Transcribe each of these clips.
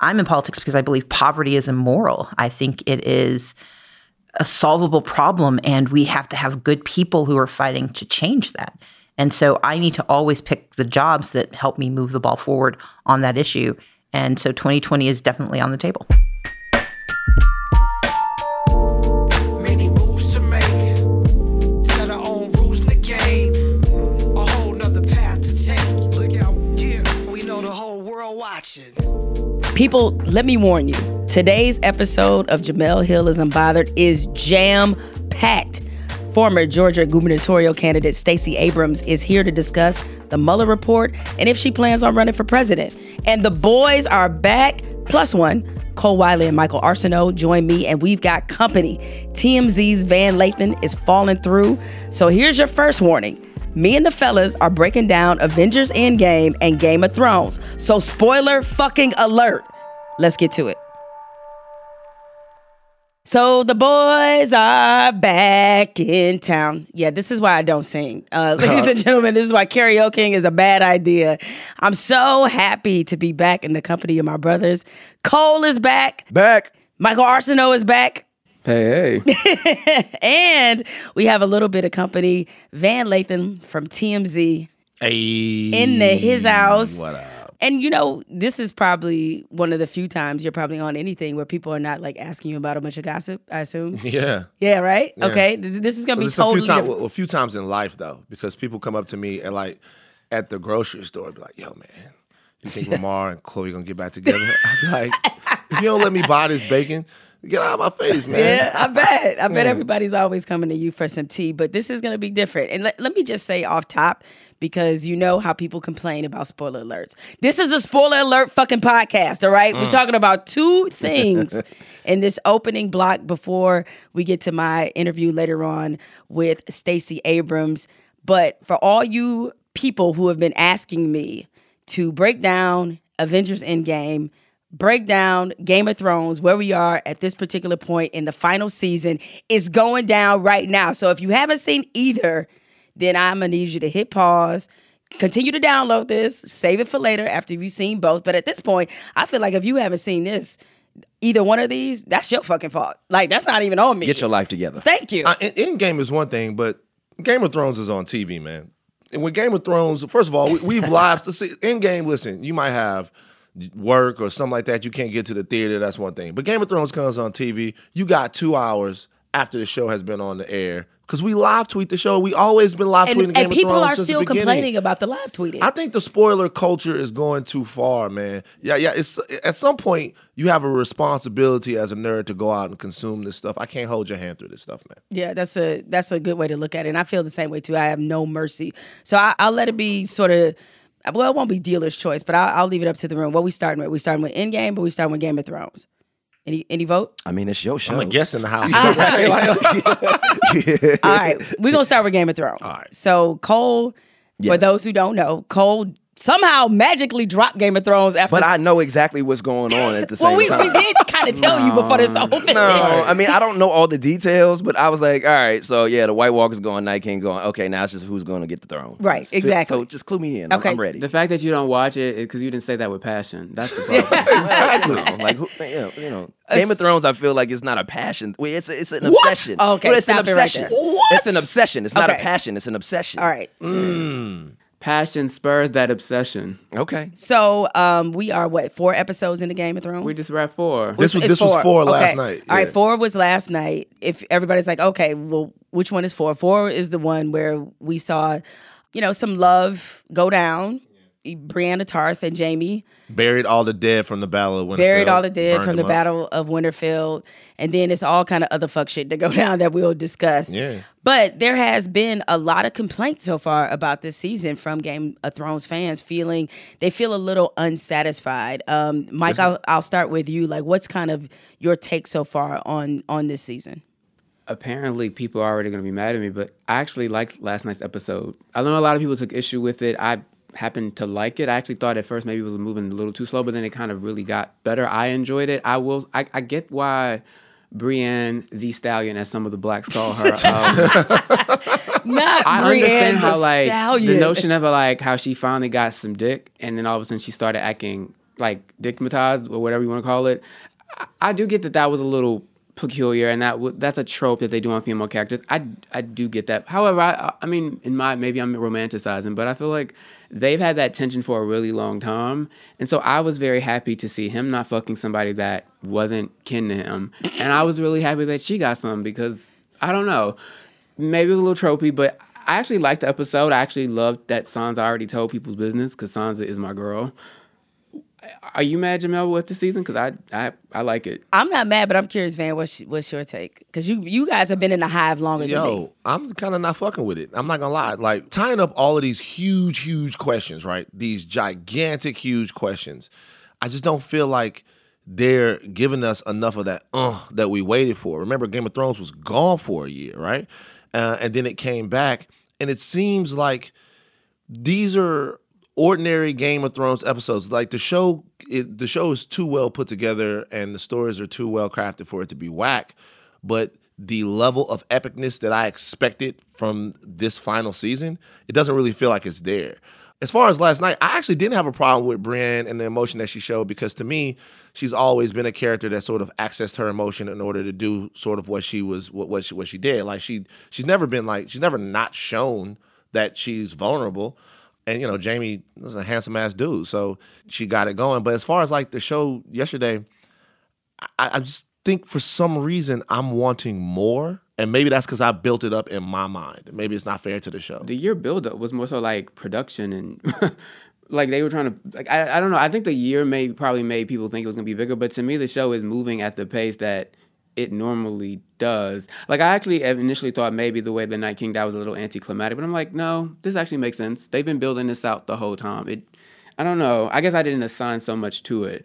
I'm in politics because I believe poverty is immoral. I think it is a solvable problem, and we have to have good people who are fighting to change that. And so I need to always pick the jobs that help me move the ball forward on that issue. And so 2020 is definitely on the table. People, let me warn you. Today's episode of Jemele Hill is Unbothered is jam packed. Former Georgia gubernatorial candidate Stacey Abrams is here to discuss the Mueller report and if she plans on running for president. And the boys are back, plus one. Cole Wiley and Michael Arceneaux join me, and we've got company. TMZ's Van Lathan is falling through. So here's your first warning. Me and the fellas are breaking down Avengers Endgame and Game of Thrones. So spoiler fucking alert. Let's get to it. So the boys are back in town. Yeah, this is why I don't sing. Uh, ladies and gentlemen, this is why karaoke is a bad idea. I'm so happy to be back in the company of my brothers. Cole is back. Back. Michael Arceneaux is back. Hey, hey. and we have a little bit of company. Van Lathan from TMZ hey. in the, his house. What up? And you know, this is probably one of the few times you're probably on anything where people are not like asking you about a bunch of gossip. I assume. Yeah. Yeah, right. Okay, this, this is gonna be Well, it's a few totally times. A few times in life though, because people come up to me and like at the grocery store, be like, "Yo, man, you think Lamar and Khloe gonna get back together?" I be like, "If you don't let me buy this bacon, get out of my face, man." Yeah, I bet. I bet everybody's always coming to you for some tea, but this is going to be different. And let, let me just say off top, because you know how people complain about spoiler alerts. This is a spoiler alert fucking podcast, all right? We're mm. talking about two things in this opening block before we get to my interview later on with Stacey Abrams. But for all you people who have been asking me to break down Avengers Endgame, break down Game of Thrones, where we are at this particular point in the final season, is going down right now. So if you haven't seen either, then I'm gonna need you to hit pause. Continue to download this, save it for later after you've seen both. But at this point, I feel like if you haven't seen this, either one of these, that's your fucking fault. Like that's not even on me. Get your life together. Thank you. Uh, in game is one thing, but Game of Thrones is on TV, man. And with Game of Thrones, first of all, we, we've live to see in game. Listen, you might have work or something like that. You can't get to the theater. That's one thing. But Game of Thrones comes on TV. You got two hours after the show has been on the air because we live tweet the show. We always been live tweeting and, Game and of people are still complaining about the live tweeting. I think the spoiler culture is going too far, man. Yeah, yeah. It's at some point you have a responsibility as a nerd to go out and consume this stuff. I can't hold your hand through this stuff, man. Yeah, that's a that's a good way to look at it, and I feel the same way too. I have no mercy, so I, I'll let it be sort of. Well, it won't be dealer's choice, but I'll, I'll leave it up to the room. What we starting with? We starting with Endgame, but we starting with Game of Thrones. Any any vote? I mean, it's your show. I'm a guess in the house. All right, we're gonna start with Game of Thrones. All right. So Cole, for those who don't know, Cole somehow magically dropped Game of Thrones after. But I s- know exactly what's going on at the Well, same we, time. Well, we did kind of tell you before this whole thing. No, I mean I don't know all the details, but I was like, all right, so yeah, the White Walker's going, Night King going. Okay, now it's just who's going to get the throne. Right, Just fit- exactly. So just clue me in. I'm- Okay. I'm ready. The fact that you don't watch it because you didn't say that with passion. That's the problem. exactly. like who, you know, you know, Game of Thrones. I feel like it's not a passion. Wait, it's a, it's an obsession. Okay, Well, it's an stop it right obsession. there. It's an obsession. It's not a passion. It's an obsession. All right. Mm. Passion spurs that obsession. Okay. So um, we are what four episodes in the Game of Thrones. We just wrapped four. This was It's this was four last Okay. night. All right, four was last night. If everybody's like, okay, well, which one is four? Four is the one where we saw, you know, some love go down. Brienne Tarth and Jaime Buried all the dead from the Battle of Winterfell. buried all the dead from the up. Battle of Winterfell, and then it's all kind of other fuck shit to go down that we'll discuss. Yeah. But there has been a lot of complaints so far about this season from Game of Thrones fans, feeling they feel a little unsatisfied. Um, Mike, I'll, I'll start with you. Like, what's kind of your take so far on on this season? apparently people are already going to be mad at me, but I actually liked last night's episode. I know a lot of people took issue with it. I happened to like it. I actually thought at first maybe it was moving a little too slow, but then it kind of really got better. I enjoyed it. I will. I, I get why Brienne the Stallion, as some of the blacks call her. Um, Not I Brienne understand the how like Stallion. the notion of like how she finally got some dick, and then all of a sudden she started acting like dickmatized or whatever you want to call it. I, I do get that that was a little peculiar, and that w- that's a trope that they do on female characters. I I do get that. However, I I mean, in my maybe I'm romanticizing, but I feel like they've had that tension for a really long time, and so I was very happy to see him not fucking somebody that wasn't kin to him, and I was really happy that she got some because I don't know maybe it was a little tropey, but I actually liked the episode. I actually loved that Sansa already told people's business because Sansa is my girl. Are you mad, Jemele, with the season? Because I, I I like it. I'm not mad, but I'm curious, Van. What's what's your take? Because you you guys have been in the hive longer than me. Yo, I'm kind of not fucking with it. I'm not gonna lie. Like tying up all of these huge, huge questions, right? These gigantic, huge questions. I just don't feel like they're giving us enough of that uh that we waited for. Remember, Game of Thrones was gone for a year, right? Uh, and then it came back, and it seems like these are ordinary Game of Thrones episodes. Like the show, it, the show is too well put together, and the stories are too well crafted for it to be whack. But the level of epicness that I expected from this final season, it doesn't really feel like it's there. As far as last night, I actually didn't have a problem with Brienne and the emotion that she showed because to me, she's always been a character that sort of accessed her emotion in order to do sort of what she was what what she, what she did. Like she she's never been like she's never not shown that she's vulnerable. And you know, Jaime is a handsome ass dude, so she got it going. But as far as like the show yesterday, I, I just think for some reason I'm wanting more, and maybe that's because I built it up in my mind. Maybe it's not fair to the show. The year buildup was more so like production and like they were trying to like I, I don't know. I think the year may probably made people think it was gonna be bigger, but to me the show is moving at the pace that it normally does. Like I actually initially thought maybe the way the Night King died was a little anticlimactic, but I'm like, no, this actually makes sense. They've been building this out the whole time. It, I don't know. I guess I didn't assign so much to it.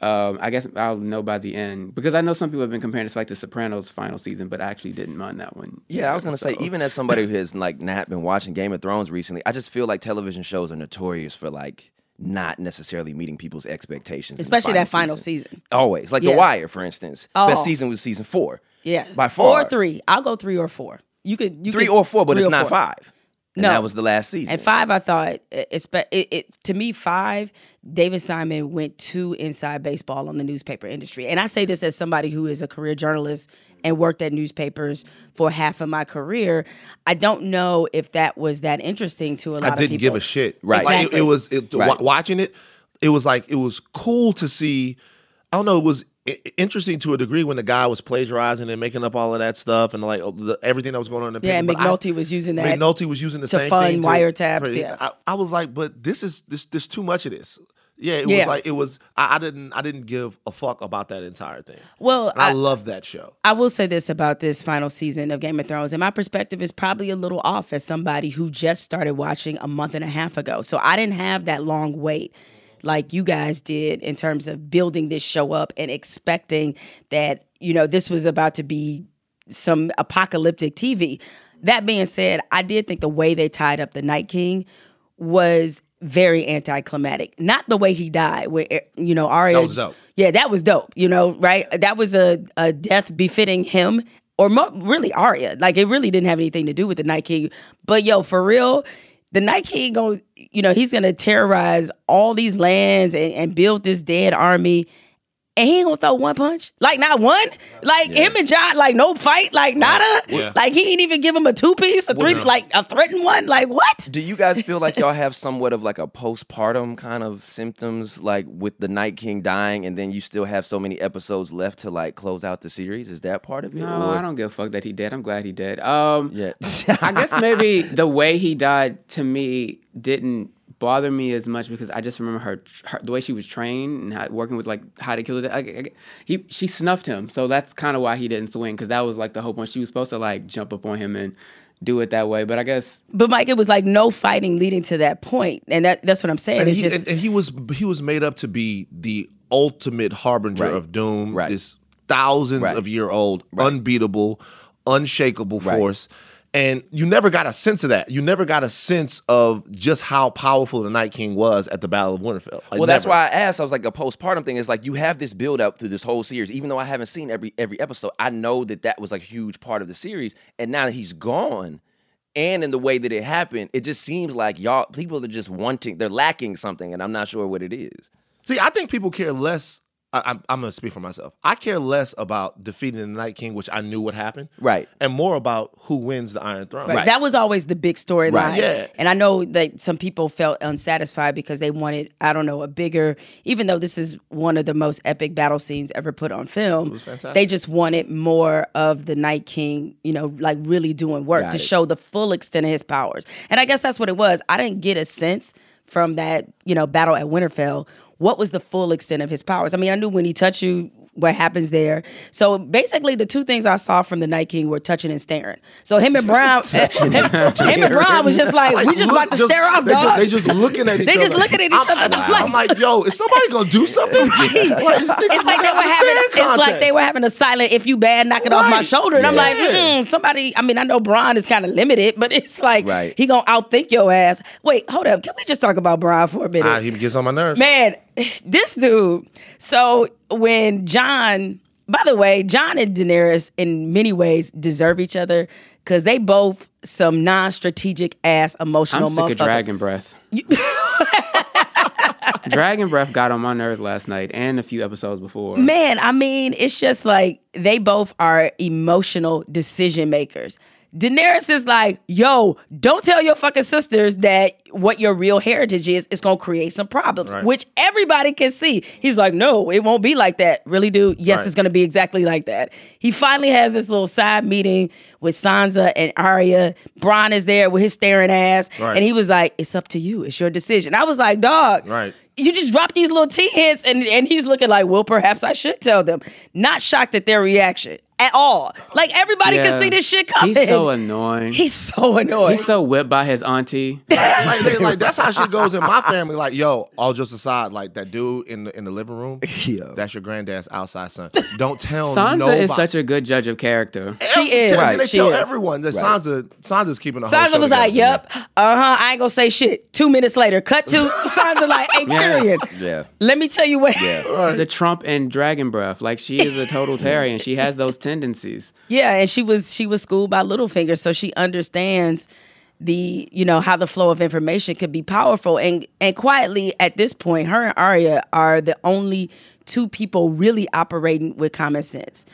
Um, I guess I'll know by the end because I know some people have been comparing it to like the Sopranos final season, but I actually didn't mind that one. Yeah, I was gonna say, even as somebody who has like not been watching Game of Thrones recently, I just feel like television shows are notorious for like not necessarily meeting people's expectations. Especially that final season. Always, like Yeah. The Wire, for instance. Oh. Best season was season four. Yeah, by far. or three. I'll go three or four. You could you three could- or four, but it's not four. five. And No. that was the last season. And five, I thought, it's it, it to me five. David Simon went too inside baseball on the newspaper industry, and I say this as somebody who is a career journalist and worked at newspapers for half of my career. I don't know if that was that interesting to a lot of people. I didn't give a shit. Right. Like, it, it was it, Right. wa- watching it. It was like it was cool to see. I don't know. It was interesting to a degree when the guy was plagiarizing and making up all of that stuff and like oh, the, everything that was going on in the Yeah, paper. and But I- was using that. McNulty was using the to same fund thing wiretaps, for- yeah. I, I was like, but this is this this too much of this. Yeah, it Yeah. was like it was. I, I didn't I didn't give a fuck about that entire thing. Well, I, I- love that show. I will say this about this final season of Game of Thrones, and my perspective is probably a little off as somebody who just started watching a month and a half ago. So I didn't have that long wait like you guys did in terms of building this show up and expecting that, you know, this was about to be some apocalyptic TV. That being said, I did think the way they tied up the Night King was very anticlimactic. Not the way he died, where eh, you know Arya. That was dope. Yeah, that was dope. You know, right? That was a, a death befitting him, or mo- really Arya. Like it really didn't have anything to do with the Night King. But yo, for real, the Night King going, you know, he's gonna terrorize all these lands and, and build this dead army. And he ain't gonna throw one punch, like not one, like him and Jon, like no fight, like nada, Yeah. like he ain't even give him a two piece, a three, no. like a threatened one, like what? Do you guys feel like y'all have somewhat of like a postpartum kind of symptoms, like with the Night King dying, and then you still have so many episodes left to like close out the series? Is that part of it? No, or- I don't give a fuck that he dead. I'm glad he dead. Um, Yeah. I guess maybe the way he died to me didn't bother me as much because I just remember her, her the way she was trained and how, working with like how to kill it. Like, I- he she snuffed him, so that's kind of why he didn't swing because that was like the whole point. She was supposed to like jump up on him and do it that way, but I guess But Mike, it was like no fighting leading to that point, and that that's what I'm saying. and it's he, just and, and he was he was made up to be the ultimate harbinger Right. of doom. Right. This thousands Right. of year old, unbeatable, unshakable Right. force. And you never got a sense of that. You never got a sense of just how powerful the Night King was at the Battle of Winterfell. Like, well, that's never. why I asked. I was like, a postpartum thing is like you have this build up through this whole series. Even though I haven't seen every every episode, I know that that was like a huge part of the series. And now that he's gone, and in the way that it happened, it just seems like y'all people are just wanting, they're lacking something, and I'm not sure what it is. See, I think people care less. I, I'm, I'm going to speak for myself. I care less about defeating the Night King, which I knew would happen, Right. and more about who wins the Iron Throne. Right. That was always the big storyline. Right. Yeah. And I know that some people felt unsatisfied because they wanted, I don't know, a bigger, even though this is one of the most epic battle scenes ever put on film, they just wanted more of the Night King, you know, like really doing work Got to it. show the full extent of his powers. And I guess that's what it was. I didn't get a sense from that, you know, battle at Winterfell. What was the full extent of his powers? I mean, I knew when he touched you, what happens there. So basically, the two things I saw from the Night King were touching and staring. So him and Bran, him, him and Bran was just like, we just look- about to stare off, they dog. Just, they just looking at each They other. They just looking at each I'm, other, I'm, like- I'm like, yo, is somebody gonna do something? Like, it's like they were having it's like they were having a silent if you bad knock it off my shoulder and I'm like mm, somebody I mean I know Bran is kind of limited but it's like Right. he gonna outthink your ass wait hold up can we just talk about Bran for a minute Ah, he gets on my nerves. man this dude so when Jon by the way Jon and Daenerys in many ways deserve each other because they both some non-strategic ass emotional I'm sick of dragon breath. dragon breath got on my nerves last night and a few episodes before. Man, I mean, it's just like they both are emotional decision makers. Daenerys is like, yo, don't tell your fucking sisters that what your real heritage is. It's gonna create some problems, which everybody can see. He's like, no, it won't be like that. Really, dude? Yes, Right. it's gonna be exactly like that. He finally has this little side meeting with Sansa and Arya. Bronn is there with his staring ass, Right. and he was like, it's up to you. It's your decision. I was like, dog, Right. you just drop these little T hints and and he's looking like, well, perhaps I should tell them. Not shocked at their reaction at all. Like everybody can see this shit coming. He's so annoying. He's so annoying. He's so whipped by his auntie. like, they- like, that's how shit goes in my family. Like, yo, all just aside, like that dude in the in the living room, Yeah. that's your granddad's outside son. Don't tell Sansa nobody. is such a good judge of character. She is. Tell- Right, They she tell is. everyone that Sansa Sansa's keeping a whole Sansa show was together like, "Yep, uh huh." I ain't gonna say shit. Two minutes later, cut to Sansa like, "Hey Tyrion, Yeah. let me tell you what." Yeah. The Trump and dragon breath. Like she is a total Terry and she has those tendencies. Yeah, and she was she was schooled by Littlefinger, so she understands the you know how the flow of information could be powerful and and quietly at this point her and Arya are the only two people really operating with common sense.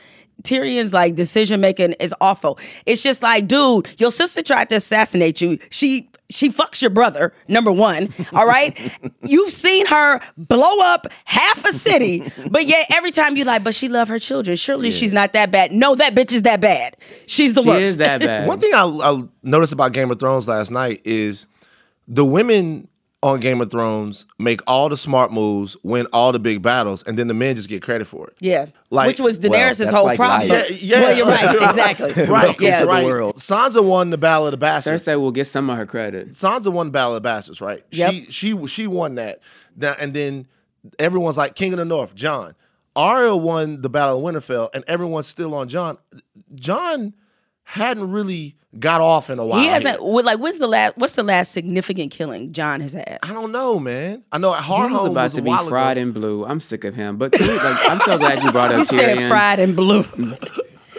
Tyrion's like decision making is awful. It's just like, dude, your sister tried to assassinate you. She she fucks your brother, number one. All right. You've seen her blow up half a city, but yet every time you like, but she love her children. Surely she's not that bad. No, that bitch is that bad. She's the She worst. is that bad. One thing I, I noticed about Game of Thrones last night is the women on Game of Thrones make all the smart moves, win all the big battles, and then the men just get credit for it. Yeah. Like- Which was Daenerys' that's whole like problem. life. Yeah, yeah. Well, you're right. Exactly. Right, Yeah. to the right. world. Sansa won the Battle of the Bastards. Cersei will get some of her credit. Sansa won Battle of the Bastards, right? Yep. She she she won that. Now, and then everyone's like King of the North, Jon. Arya won the Battle of Winterfell, and everyone's still on Jon. Jon hadn't really got off in a while. He hasn't. here. Like, when's the last? What's the last significant killing Jon has had? I don't know, man. I know He Hard was Home about was to a be fried ago. and blue. I'm sick of him. But like, I'm so glad you brought up You Tyrion. said fried and blue.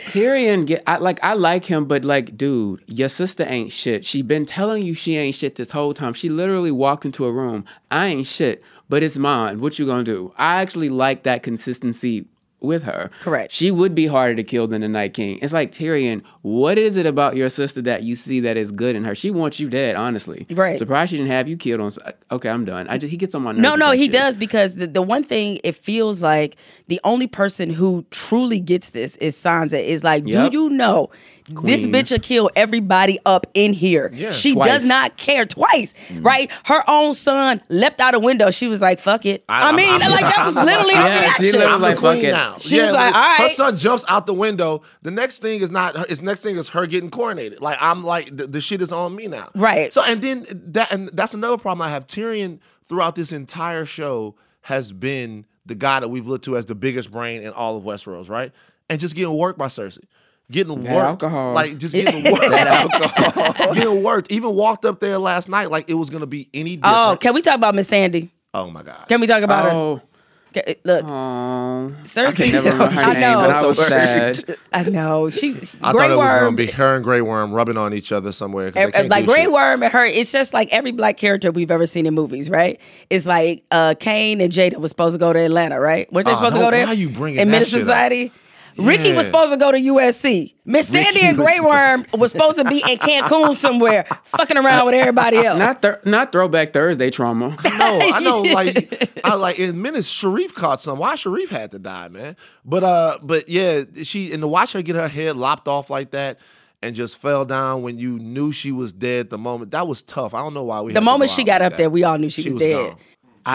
Tyrion get I like I like him, but like, dude, your sister ain't shit. She been telling you she ain't shit this whole time. She literally walked into a room. I ain't shit, but it's mine. What you gonna do? I actually like that consistency with her. Correct. She would be harder to kill than the Night King. It's like Tyrion. What is it about your sister that you see that is good in her? She wants you dead. Honestly, Right. Surprised she didn't have you killed on. Uh, okay, I'm done. I just he gets on my nerves. No, no, he shit. does because the, the one thing it feels like the only person who truly gets this is Sansa. Is like, Yep. do you know This bitch will kill everybody up in here. Yeah, she twice. does not care twice, mm. right? Her own son leapt out a window. She was like, "Fuck it." I, I'm- mean, I'm- like that was literally her Yeah, she reaction. literally I'm was like, the fuck it. now. She was like, "All right." Her son jumps out the window. The next thing is not. His next thing is her getting coronated. Like I'm like the, the shit is on me now. Right. So and then that and that's another problem I have. Tyrion throughout this entire show has been the guy that we've looked to as the biggest brain in all of Westeros, right? And just getting worked by Cersei. Getting That worked, alcohol. like just getting worked. Alcohol. Getting worked. Even walked up there last night like it was gonna be any different. Oh, can we talk about Missandei? oh my god. Can we talk about her? Oh, Okay, Look, oh. Cersei. I never remember her I name, know. and I was So sad. I know. She I Grey thought it was Worm. gonna be her and Grey Worm rubbing on each other somewhere. they Uh, like Grey shit. Worm and her, it's just like every black character we've ever seen in movies, right? It's like uh Caine and Jada was supposed to go to Atlanta, right? Weren't they Oh, supposed to go there? why you bringing in that Menace shit up? Society? Ricky was supposed to go to USC. Missandei and Grey Worm was supposed to be in Cancun somewhere, fucking around with everybody else. Not th- not throwback Thursday trauma. No, I know. Like, I like in minutes. Sharif caught some. Why Sharif had to die, man? But uh, but yeah, she and to watch her get her head lopped off like that and just fell down when you knew she was dead. The moment that was tough. I don't know why we. the had to moment go she got like up there, we all knew she, was, dead. gone.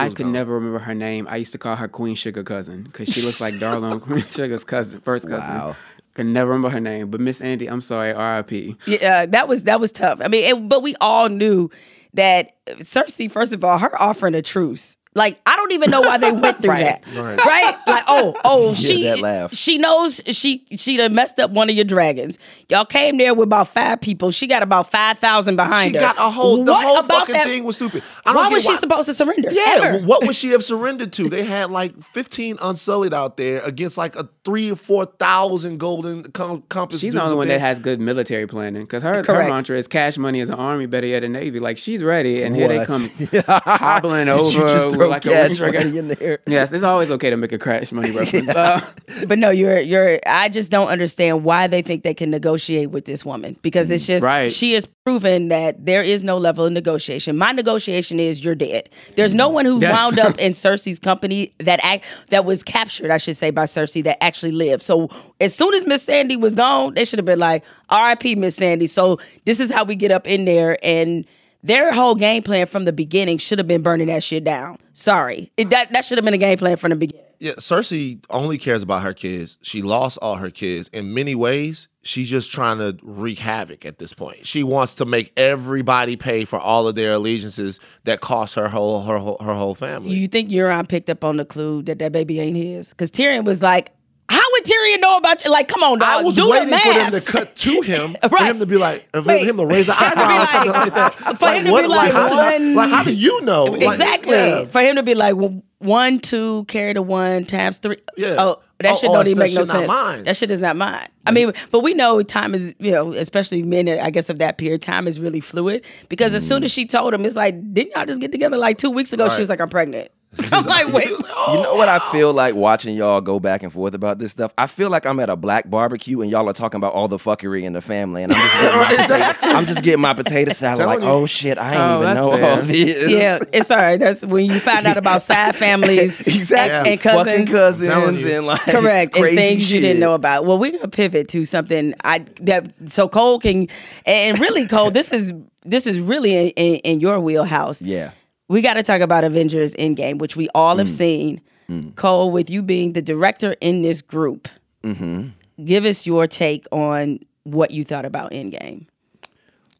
I could gone. never remember her name. I used to call her Queen Sugar cousin because she looks like Darla Queen Sugar's cousin, first cousin. Wow. Could never remember her name, but Missandei, I'm sorry, R.I.P. Yeah, uh, that was that was tough. I mean, it, but we all knew that Cersei, first of all, her offering a truce. Like I don't even know why they went through Right. that, right. Like oh oh she that laugh. she knows she she done messed up one of your dragons. Y'all came there with about five people. She got about five thousand behind She her. got a whole. The What whole about fucking that- thing was stupid. I don't Why get was she supposed to surrender? Yeah, Ever? what would she have surrendered to? They had like 15 unsullied out there against like a three or four thousand golden com- compass. She's the only one there. that has good military planning because her, her mantra is cash money is an army, better yet a navy. Like she's ready, and here they come hobbling over you just with like a cash week- money in there? Yes, it's always okay to make a crash money reference. Uh, But no, you're you're. I just don't understand why they think they can negotiate with this woman because it's just Right. she has proven that there is no level of negotiation. My negotiation is you're dead. There's no one who That's- wound up in Cersei's company that act that was captured, I should say, by Cersei that actually lived. So as soon as Missandei was gone, they should have been like, "R.I.P. Missandei." So this is how we get up in there and. Their whole game plan from the beginning should have been burning that shit down. Sorry, It- that that should have been a game plan from the beginning. Yeah, Cersei only cares about her kids. She lost all her kids. In many ways, she's just trying to wreak havoc at this point. She wants to make everybody pay for all of their allegiances that cost her whole her whole, her whole family. You think Euron picked up on the clue that that baby ain't his? Because Tyrion was like, "How would Tyrion know about you?" Like, come on, dog. I was do waiting the for math. them to cut to him, for him to be like, uh, for Wait. him to raise an eyebrow or something like that. For him to be like, how, do one- you, like, how do you know? Like, exactly. yeah. For him to be like one, two, carry the one times three. Yeah. Oh, that Oh, shit oh, don't even make no sense. mine. That shit is not mine. I mean, but we know time is, you know, especially men, I guess, of that period, time is really fluid. Because as soon mm. as she told him, it's like, didn't y'all just get together like two weeks ago? She was like, I'm pregnant. I'm like, wait. You know what I feel like watching y'all go back and forth about this stuff? I feel like I'm at a black barbecue and y'all are talking about all the fuckery in the family, and I'm just getting my, Exactly. I'm just getting my potato salad. Like, you. oh shit, I Oh, ain't even know fair. all this. Yeah, it's all right. That's when you find out about side families exactly. and cousins. Fucking cousins and like correct and crazy things you didn't know about well we're gonna pivot to something i that so cole can and really cole this is this is really in, in, in your wheelhouse Yeah. We got to talk about avengers endgame which we all have mm. seen. Mm. Cole with you being the director in this group mm-hmm. give us your take on what you thought about endgame.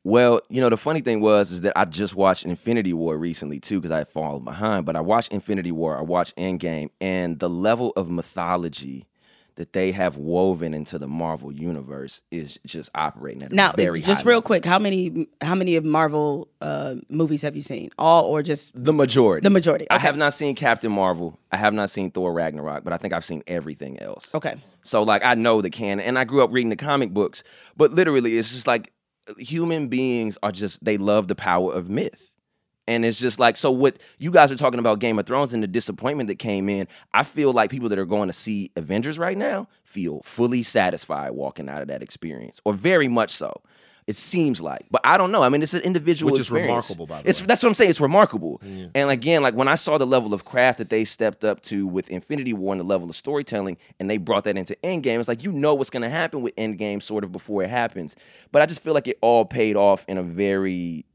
Well, you know, the funny thing was is that I just watched Infinity War recently too because I had fallen behind. But I watched Infinity War, I watched Endgame, and the level of mythology that they have woven into the Marvel universe is just operating at a now very just real level. quick how many how many of marvel uh movies have you seen all or just The majority. The majority, I have not seen Captain Marvel. I have not seen Thor Ragnarok, but I think I've seen everything else. okay So like I know the canon, and I grew up reading the comic books. But literally, it's just like human beings are just they love the power of myth. And it's just like so what you guys are talking about Game of Thrones and the disappointment that came in. I feel like people that are going to see Avengers right now feel fully satisfied walking out of that experience, or very much so. It seems like, but I don't know. I mean, it's an individual Which is experience. remarkable, by the it's, way. That's what I'm saying. It's remarkable. And again, like when I saw the level of craft that they stepped up to with Infinity War and the level of storytelling, and they brought that into Endgame, it's like you know what's going to happen with Endgame sort of before it happens. But I just feel like it all paid off in a very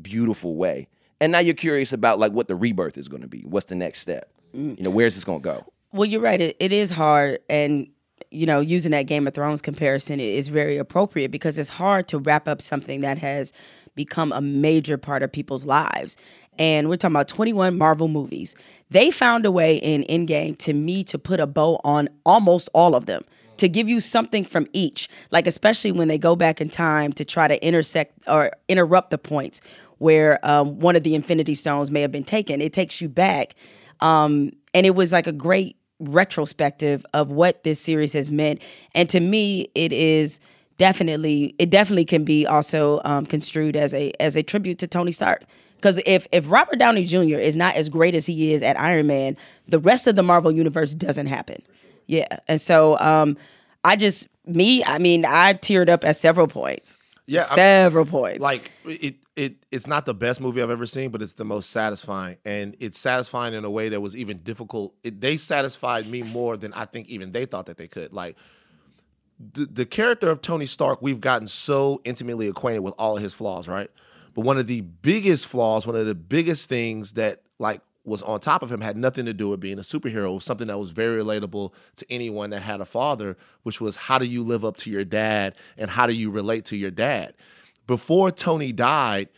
beautiful way. And now you're curious about like what the rebirth is going to be. What's the next step? Mm. You know, where's this going to go? Well, you're right. It, it is hard, and you know, using that Game of Thrones comparison is very appropriate because it's hard to wrap up something that has become a major part of people's lives. And we're talking about 21 Marvel movies. They found a way in Endgame to me to put a bow on almost all of them, to give you something from each. Like especially when they go back in time to try to intersect or interrupt the points where um, one of the Infinity Stones may have been taken. It takes you back. Um, and it was like a great retrospective of what this series has meant. And to me, it is definitely it definitely can be also um, construed as a as a tribute to Tony Stark. Because if if Robert Downey Jr. is not as great as he is at Iron Man, the rest of the Marvel universe doesn't happen. Yeah, and so um, I just me, I mean, I teared up at several points. Yeah, I- several points. Like it, it, it's not the best movie I've ever seen, but it's the most satisfying, and it's satisfying in a way that was even difficult. It, they satisfied me more than I think even they thought that they could. Like the, the character of Tony Stark, we've gotten so intimately acquainted with all of his flaws, right? But one of the biggest flaws, one of the biggest things that like was on top of him had nothing to do with being a superhero. Something that was very relatable to anyone that had a father, which was how do you live up to your dad and how do you relate to your dad? Before Tony died,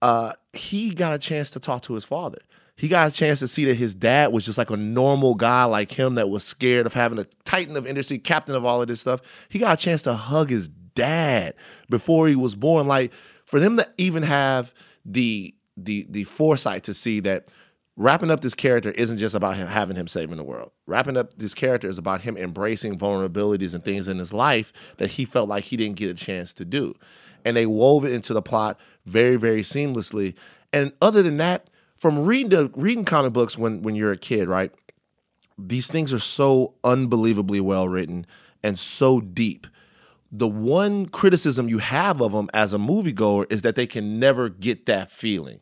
uh, he got a chance to talk to his father. He got a chance to see that his dad was just like a normal guy like him that was scared of having a titan of industry, captain of all of this stuff. He got a chance to hug his dad before he was born. Like for them to even have the the the foresight to see that wrapping up this character isn't just about him having him saving the world. Wrapping up this character is about him embracing vulnerabilities and things in his life that he felt like he didn't get a chance to do. And they wove it into the plot very, very seamlessly. And other than that, from reading reading comic books when when you're a kid, right? These things are so unbelievably well written and so deep. The one criticism you have of them as a moviegoer is that they can never get that feeling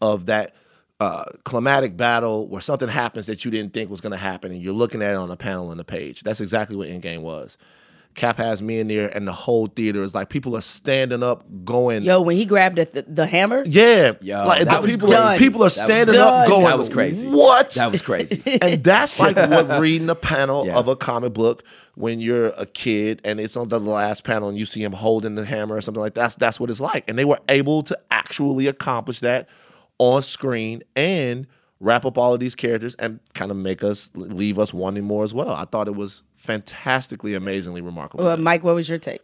of that uh, climatic battle where something happens that you didn't think was going to happen, and you're looking at it on a panel on the page. That's exactly what Endgame was. Cap has me in there, and the whole theater is like people are standing up, going, Yo, when he grabbed the, the, the hammer, yeah, Yo, like that the was people, done. people are That was standing done. up, going, That was crazy. What? That was crazy. and that's like what reading a panel Yeah. of a comic book when you're a kid and it's on the last panel and you see him holding the hammer or something like that. That's that's what it's like. And they were able to actually accomplish that on screen and wrap up all of these characters and kind of make us leave us wanting more as well. I thought it was fantastically, amazingly remarkable. well, Mike, what was your take?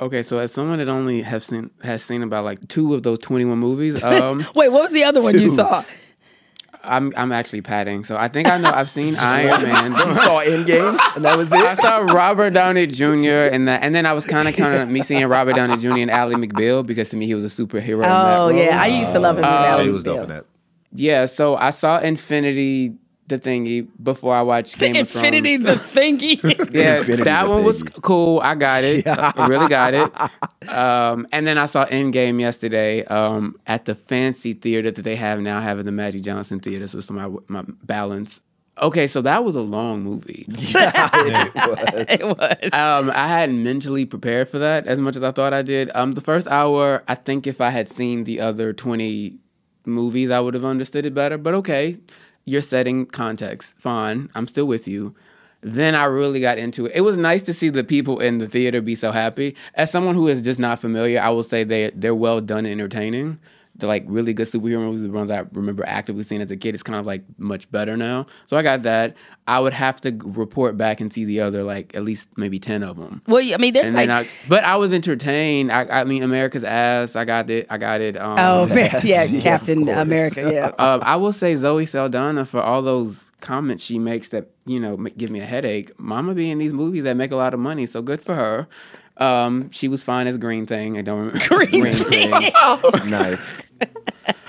Okay, so as someone that only have seen has seen about like two of those twenty one movies, um, Wait, what was the other one you saw? I'm I'm actually padding. So I think I know I've seen Iron Man. you saw Endgame, and that was it. I saw Robert Downey Jr. and that, and then I was kind of counting on me seeing Robert Downey Jr. and Ally McBeal because to me he was a superhero. in that Oh role. yeah, I used to love him. with Um, Ally he was McBeal. dope in that. Yeah, so I saw Infinity the thingy before I watched Game Infinity of the Thrones. thingy. yeah, Infinity that the one was cool. I got it. I really got it. Um, and then I saw Endgame yesterday um, at the fancy theater that they have now, having the Magic Johnson Theater. So it's my my balance. Okay, so that was a long movie. Yeah, it was. Um, I hadn't mentally prepared for that as much as I thought I did. Um, the first hour, I think if I had seen the other twenty movies, I would have understood it better. But okay, you're setting context. Fine, I'm still with you. Then I really got into it. It was nice to see the people in the theater be so happy. As someone who is just not familiar, I will say they they're well done and entertaining. The like really good superhero movies, the ones I remember actively seeing as a kid, is kind of like much better now. So I got that. I would have to report back and see the other like at least maybe ten of them. well, I mean, there's And like, I, but I was entertained. I, I mean, America's ass. I got it. I got it. Um, oh man, yeah, Yeah, Captain course. America, yeah. um, I will say Zoe Saldana for all those comments she makes that you know give me a headache. Mama be in these movies that make a lot of money, so good for her. Um, she was fine as Green Thing. I don't remember Green, Thing. nice.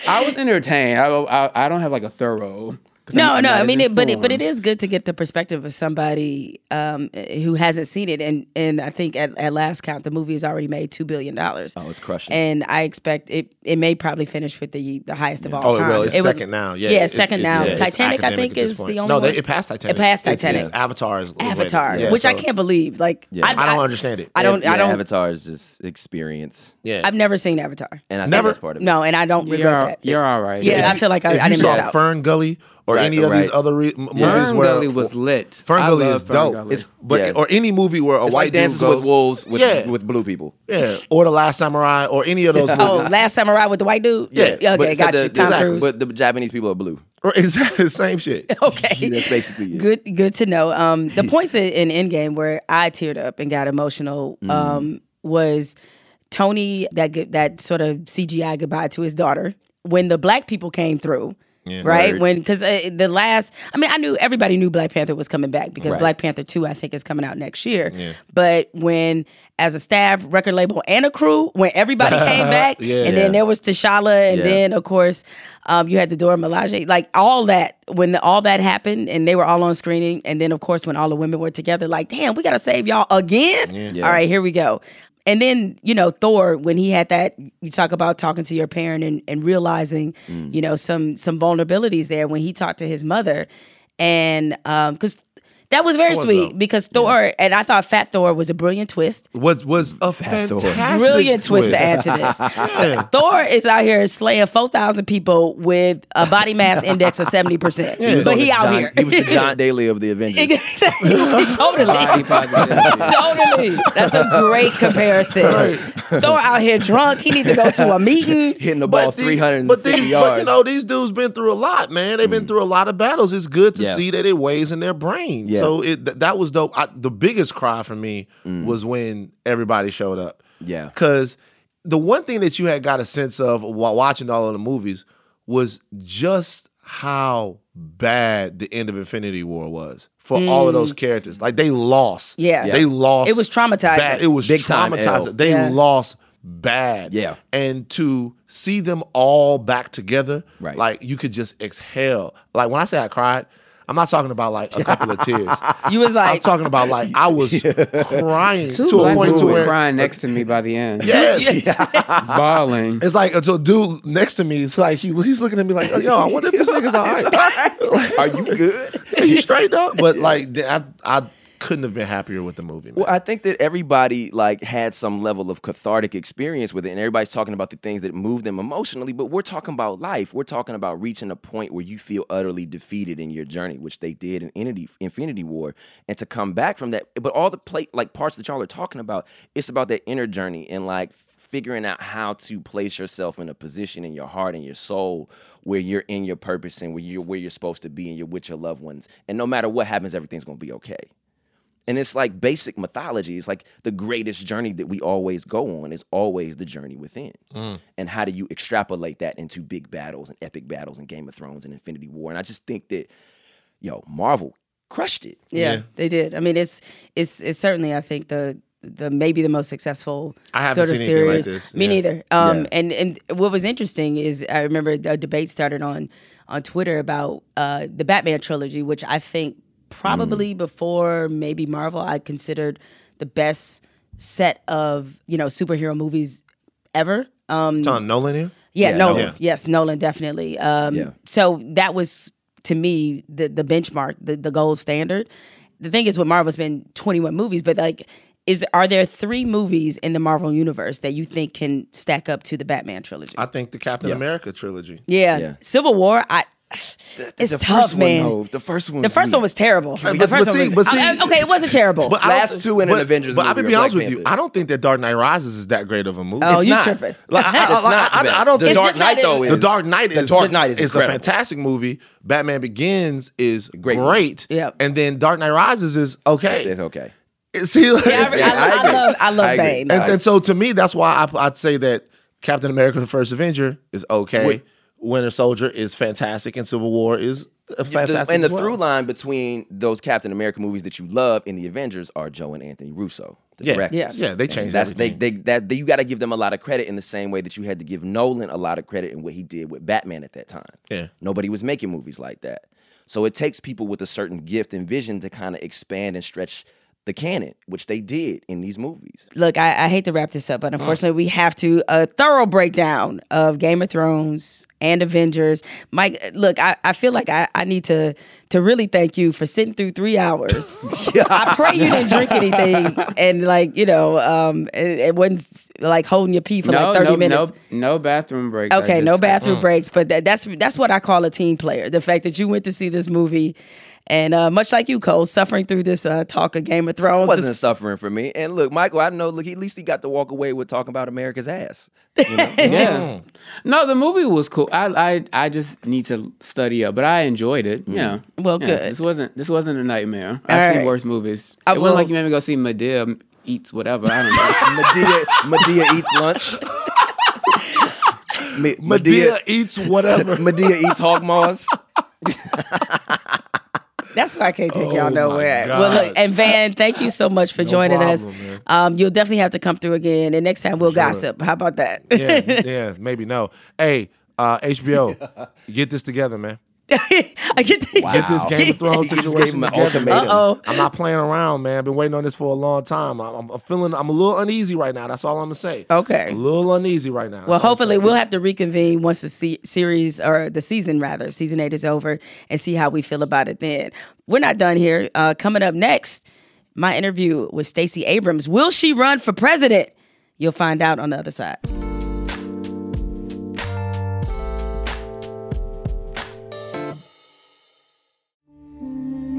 I was entertained. I, I I don't have like a thorough 'Cause No, I'm- no. I'm I not mean, it, but it, but it informed. is good to get the perspective of somebody um, who hasn't seen it, and and I think at, at last count, the movie has already made two billion dollars. Oh, it's crushing. And I expect it. It may probably finish with the the highest of all Oh, time. well, it's It was- second now. Yeah, yeah, it's- second it's- now. yeah, Titanic, I think, is point. the only. No, one. they, it passed Titanic. It passed Titanic. it's Avatar is later. Avatar, Yeah, which I can't believe. Like, Yeah. I don't understand it. I don't. yeah, I don't. Avatar is just experience, Yeah, I've never seen Avatar. and I Never- think part of it. No, and I don't regret You're, that. you're all right. Yeah, I feel like I, if I you didn't saw miss out. Fern Gully or Right, any of these other re- movies Fern where Gully was lit. Fern Gully is dope. Gully. It's- but yeah. or any movie where a It's white like Dances goes, with Wolves with, Yeah. with blue people. yeah, or the Last Samurai or any of those movies. Oh, Last Samurai with the white dude. Yeah, Okay, but, so got the- you. Tom exactly, Cruise. But the Japanese people are blue. Or exactly the same shit. okay. That's basically it. Good, good to know. Um, the points in, in Endgame where I teared up and got emotional Mm. um, was Tony that that sort of CGI goodbye to his daughter when the black people came through. Right Word. when because uh, the last i mean i knew everybody knew black panther was coming back because Right. black panther 2 i think is coming out next year but when as a staff record label and a crew when everybody came back Yeah. and then there was T'Challa and Yeah. then of course um, you had the Dora Milaje like all that when all that happened and they were all on screening and then of course when all the women were together like damn we gotta save y'all again Yeah. all right here we go and then you know Thor when he had that you talk about talking to your parent and, and realizing Mm. you know some some vulnerabilities there when he talked to his mother and um because that was very was sweet up. because Thor and I thought Fat Thor was a brilliant twist Was was a Thor. fantastic brilliant twist to add to this. Thor is out here slaying four thousand people with a body mass index of seventy percent. He But on he out John, here. He was the John Daly of the Avengers. exactly. totally. Totally. That's a great comparison. Thor out here drunk. He needs to go to a meeting. Hitting the ball three hundred. but these, yards. But you know, these dudes been through a lot, man. They've been mm. through a lot of battles. It's good to Yeah. see that it weighs in their brain. Yeah. So it th- that was dope. I, the biggest cry for me mm. was when everybody showed up. Yeah. Because the one thing that you had got a sense of while watching all of the movies was just how bad the end of Infinity War was for all of those mm. characters. Like they lost. Yeah. They lost. It was traumatizing. Bad. It was Big time traumatizing. They Yeah. lost bad. Yeah. And to see them all back together, Right. like you could just exhale. Like when I say I cried, I'm not talking about like a couple of tears. You was like, I'm talking about like I was crying Two to a point to where crying next to me by the end. yeah, Bawling. it's like until dude next to me is like he, he's looking at me like, yo, I wonder if this nigga's all right. Are you good? He straight up, but like I, I couldn't have been happier with the movie. Man. Well, I think that everybody like had some level of cathartic experience with it, and everybody's talking about the things that move them emotionally. But we're talking about life. We're talking about reaching a point where you feel utterly defeated in your journey, which they did in Infinity, Infinity War, and to come back from that. But all the play like parts that y'all are talking about, it's about that inner journey and like figuring out how to place yourself in a position in your heart and your soul where you're in your purpose and where you're where you're supposed to be and you're with your loved ones. And no matter what happens, everything's gonna be okay. And it's like basic mythology. It's like the greatest journey that we always go on is always the journey within. And how do you extrapolate that into big battles and epic battles and Game of Thrones and Infinity War? And I just think that, yo, Marvel crushed it. yeah, Yeah. they did. I mean, it's it's it's certainly I think the the maybe the most successful I sort of seen anything like series. this. Me Yeah. neither. Um, Yeah. and and what was interesting is I remember a debate started on on Twitter about uh, the Batman trilogy, which I think Mm. probably before maybe Marvel, I considered the best set of you know superhero movies ever. Um, Tom Nolan here. yeah, Yeah, Nolan. Nolan. Yes, Nolan definitely. Um, Yeah. So that was to me the the benchmark, the the gold standard. The thing is, with Marvel's been 21 movies, but like, is are there three movies in the Marvel universe that you think can stack up to the Batman trilogy? I think the Captain America trilogy. yeah. Yeah. Civil War. I. It's the tough, first man. One, though, the first one. the first one was terrible. But- the but first one see- was but see- I- I- okay. It wasn't terrible. But I don't Last two in an Avengers But I'll be honest Black with you. I don't think that Dark Knight Rises is that great of a movie. oh, It's you not. tripping? Like, I, I, not I, I, don't The think Dark Knight though is the Dark Knight the is Dark Knight is a fantastic movie. Batman Begins is Great great. movie. Yeah. and then Dark Knight Rises is okay. It's okay. See, like, See, I, it's- I, I, I love I love I. Bane. and, and so to me, that's why I, I'd say that Captain America: The First Avenger is okay. Wait. Winter Soldier is fantastic, and Civil War is a fantastic. and the as well. through line between those Captain America movies that you love in the Avengers are Joe and Anthony Russo, the Yeah. directors. Yeah. Yeah, they And changed that's everything. they they that they, you got to give them a lot of credit in the same way that you had to give Nolan a lot of credit in what he did with Batman at that time. Yeah. nobody was making movies like that. So it takes people with a certain gift and vision to kind of expand and stretch the canon, which they did in these movies. Look, I, I hate to wrap this up, but unfortunately, we have to a thorough breakdown of Game of Thrones and Avengers. Mike, look, I, I feel like I, I need to to really thank you for sitting through three hours. I pray you didn't drink anything and like you know, um, it, it wasn't like holding your pee for no, like thirty no, minutes. no, no bathroom breaks. I Okay, no just- bathroom breaks, but that, that's that's what I call a team player. The fact that you went to see this movie, and uh, much like you, Cole, suffering through this uh, talk of Game of Thrones. It wasn't suffering for me. And look, Michael, I know. Look, at least he got to walk away with talking about America's ass. You know? Yeah. No, the movie was cool. I, I I just need to study up, but I enjoyed it. Yeah. Well, Yeah, good. This wasn't this wasn't a nightmare. All I've seen worse movies. I it wasn't like you made me go see Madea eats whatever. I don't know. Madea, Madea eats lunch. Me- Madea eats whatever. Madea eats hog maws. That's why I can't take Oh y'all nowhere. Well, look, and Van, thank you so much for joining us. problem, man. Um, you'll definitely have to come through again, and next time we'll gossip. How about that? yeah, yeah, maybe no. Hey, uh, HBO, get this together, man. I get the, Get this Game of Thrones He just gave situation together. ultimatum. Uh-oh. I'm not playing around, man. I've been waiting on this for a long time. I'm, I'm feeling, I'm a little uneasy right now. That's all I'm gonna say. Okay. A little uneasy right now. That's Well, hopefully we'll have to reconvene once the se- series or the season rather, season eight is over, and see how we feel about it then. We're not done here. Uh, coming up next, my interview with Stacey Abrams. Will she run for president? You'll find out on the other side.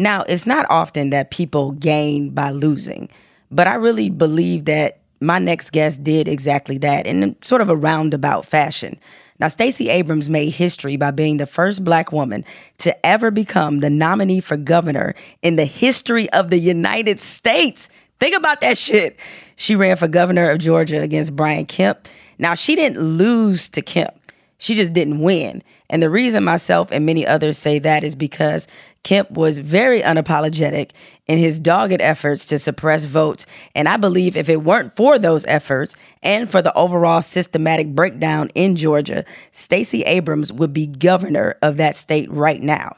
Now, it's not often that people gain by losing, but I really believe that my next guest did exactly that in sort of a roundabout fashion. Now, Stacey Abrams made history by being the first black woman to ever become the nominee for governor in the history of the United States. Think about that shit. She ran for governor of Georgia against Brian Kemp. Now, she didn't lose to Kemp. She just didn't win. And the reason myself and many others say that is because Kemp was very unapologetic in his dogged efforts to suppress votes. And I believe if it weren't for those efforts and for the overall systematic breakdown in Georgia, Stacey Abrams would be governor of that state right now.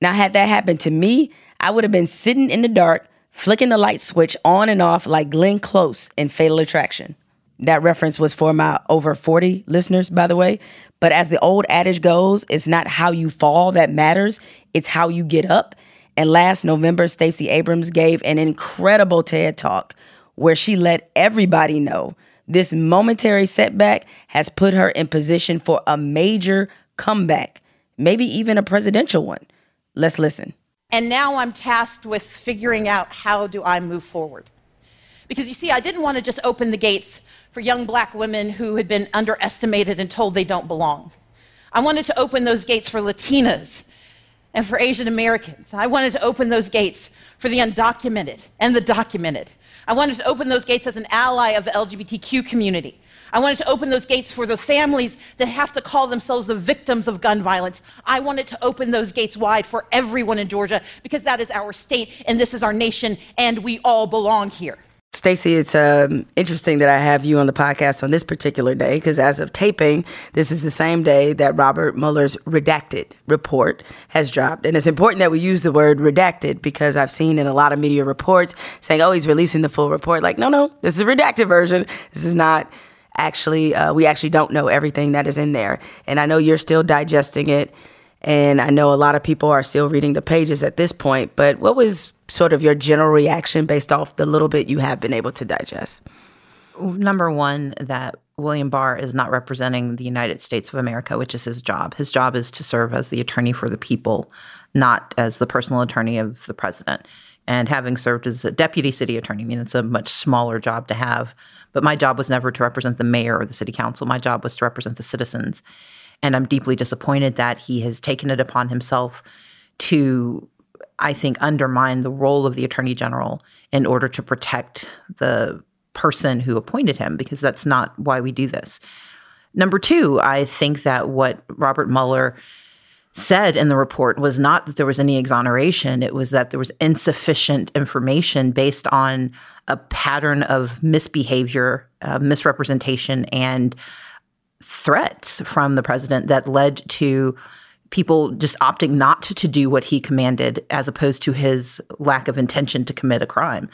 Now, had that happened to me, I would have been sitting in the dark, flicking the light switch on and off like Glenn Close in Fatal Attraction. That reference was for my over 40 listeners, by the way. But as the old adage goes, it's not how you fall that matters, it's how you get up. And last November, Stacey Abrams gave an incredible TED talk where she let everybody know this momentary setback has put her in position for a major comeback, maybe even a presidential one. Let's listen. And now I'm tasked with figuring out how do I move forward. Because you see, I didn't want to just open the gates for young black women who had been underestimated and told they don't belong. I wanted to open those gates for Latinas and for Asian Americans. I wanted to open those gates for the undocumented and the documented. I wanted to open those gates as an ally of the LGBTQ community. I wanted to open those gates for the families that have to call themselves the victims of gun violence. I wanted to open those gates wide for everyone in Georgia because that is our state and this is our nation and we all belong here. Stacey, it's um, interesting that I have you on the podcast on this particular day because as of taping, this is the same day that Robert Mueller's redacted report has dropped. And it's important that we use the word redacted because I've seen in a lot of media reports saying, oh, he's releasing the full report. Like, no, no, this is a redacted version. This is not actually, uh, we actually don't know everything that is in there. And I know you're still digesting it. And I know a lot of people are still reading the pages at this point. But what was sort of your general reaction based off the little bit you have been able to digest? Number one, that William Barr is not representing the United States of America, which is his job. His job is to serve as the attorney for the people, not as the personal attorney of the president. And having served as a deputy city attorney, I mean, it's a much smaller job to have. But my job was never to represent the mayor or the city council. My job was to represent the citizens. And I'm deeply disappointed that he has taken it upon himself to, I think, undermine the role of the attorney general in order to protect the person who appointed him, because that's not why we do this. Number two, I think that what Robert Mueller said in the report was not that there was any exoneration, it was that there was insufficient information based on a pattern of misbehavior, uh, misrepresentation, and threats from the president that led to people just opting not to do what he commanded as opposed to his lack of intention to commit a crime.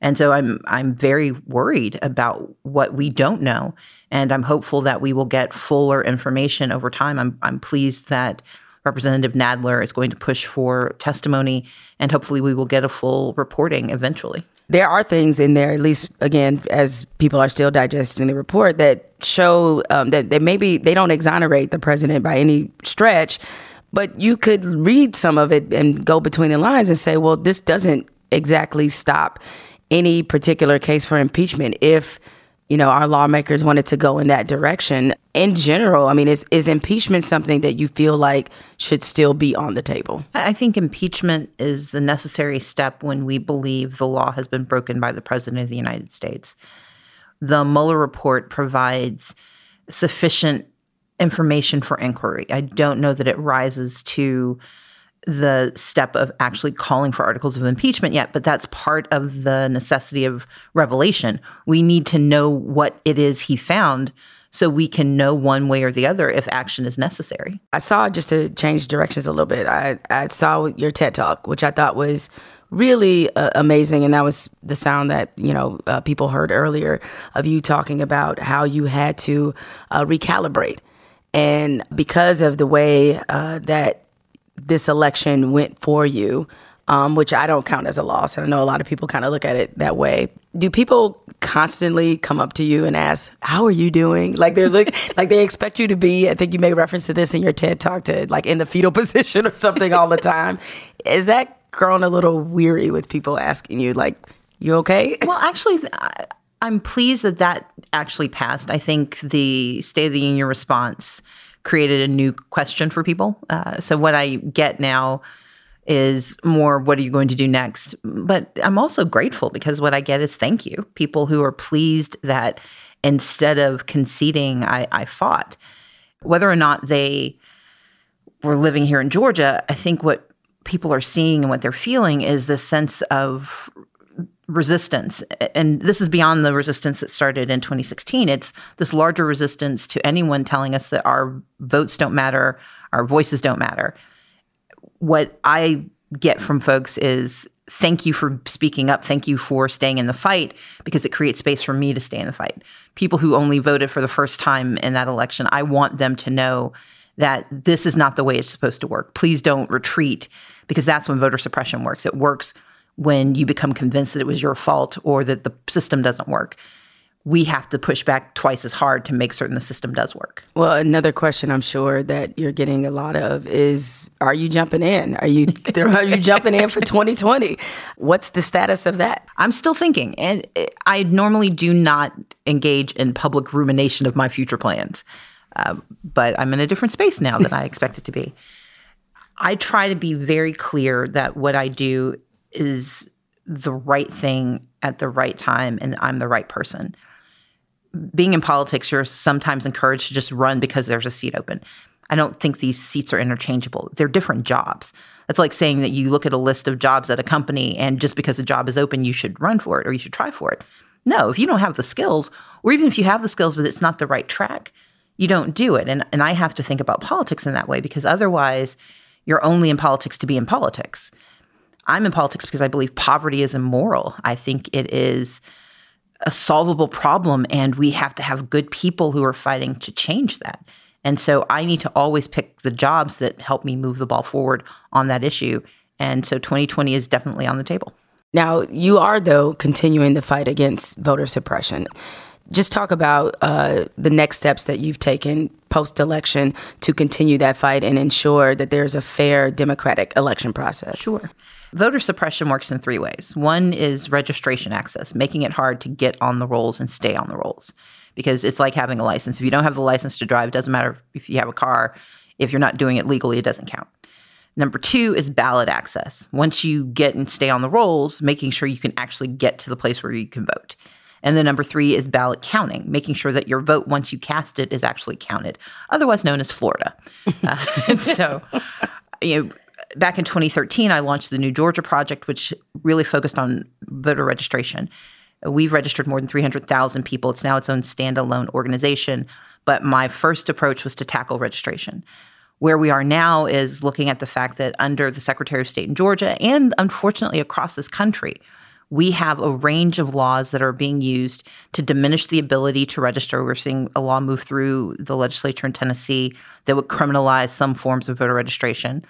And so I'm I'm very worried about what we don't know and I'm hopeful that we will get fuller information over time. I'm I'm pleased that Representative Nadler is going to push for testimony and hopefully we will get a full reporting eventually. There are things in there, at least again, as people are still digesting the report, that show um, that, that maybe they don't exonerate the president by any stretch, but you could read some of it and go between the lines and say, well, this doesn't exactly stop any particular case for impeachment if you know our lawmakers wanted to go in that direction in general i mean is is impeachment something that you feel like should still be on the table I think impeachment is the necessary step when we believe the law has been broken by the President of the United States. The Mueller report provides sufficient information for inquiry. I don't know that it rises to the step of actually calling for articles of impeachment yet, but that's part of the necessity of revelation. We need to know what it is he found so we can know one way or the other if action is necessary. I saw just to change directions a little bit. I, I saw your TED talk, which I thought was really uh, amazing, and that was the sound that you know uh, people heard earlier of you talking about how you had to uh, recalibrate, and because of the way uh, that this election went for you. Um, which I don't count as a loss. And I know a lot of people kind of look at it that way. Do people constantly come up to you and ask, "How are you doing?" Like they're like, like they expect you to be. I think you made reference to this in your TED talk to like in the fetal position or something all the time. Is that grown a little weary with people asking you, like, "You okay?" Well, actually, I- I'm pleased that that actually passed. I think the State of the Union response created a new question for people. Uh, so what I get now is more what are you going to do next? But i'm also grateful because what i get is thank you. People who are pleased that instead of conceding i, I fought. Whether or not they were living here in georgia i think what people are seeing and what they're feeling is this sense of resistance and this is beyond the resistance that started in 2016 it's this larger resistance to anyone telling us that our votes don't matter our voices don't matter. What i get from folks is thank you for speaking up. Thank you for staying in the fight because it creates space for me to stay in the fight. People who only voted for the first time in that election i want them to know that this is not the way it's supposed to work. Please don't retreat because that's when voter suppression works. It works when you become convinced that it was your fault or that the system doesn't work. We have to push back twice as hard to make certain the system does work. Well, another question I'm sure that you're getting a lot of is are you jumping in? Are you are you jumping in for 2020? What's the status of that? I'm still thinking and I normally do not engage in public rumination of my future plans. Uh, but I'm in a different space now than I expected to be. I try to be very clear that what I do is the right thing at the right time and I'm the right person. Being in politics, you're sometimes encouraged to just run because there's a seat open. I don't think these seats are interchangeable. They're different jobs. That's like saying that you look at a list of jobs at a company and just because a job is open, you should run for it or you should try for it. No, if you don't have the skills, or even if you have the skills but it's not the right track, you don't do it. And and I have to think about politics in that way because otherwise you're only in politics to be in politics. I'm in politics because I believe poverty is immoral. I think it is a solvable problem, and we have to have good people who are fighting to change that. And so I need to always pick the jobs that help me move the ball forward on that issue. And so 2020 is definitely on the table. Now, you are, though, continuing the fight against voter suppression. just talk about uh, the next steps that you've taken post election to continue that fight and ensure that there's a fair democratic election process. Sure. Voter suppression works in three ways. One is registration access, making it hard to get on the rolls and stay on the rolls because it's like having a license. If you don't have the license to drive, it doesn't matter if you have a car. If you're not doing it legally, it doesn't count. Number two is ballot access. Once you get and stay on the rolls, making sure you can actually get to the place where you can vote. And then number three is ballot counting, making sure that your vote, once you cast it, is actually counted, otherwise known as Florida. uh, so, you know, back in 2013, I launched the New Georgia Project, which really focused on voter registration. We've registered more than 300,000 people. It's now its own standalone organization. But my first approach was to tackle registration. Where we are now is looking at the fact that under the Secretary of State in Georgia, and unfortunately across this country, we have a range of laws that are being used to diminish the ability to register. We're seeing a law move through the legislature in Tennessee that would criminalize some forms of voter registration.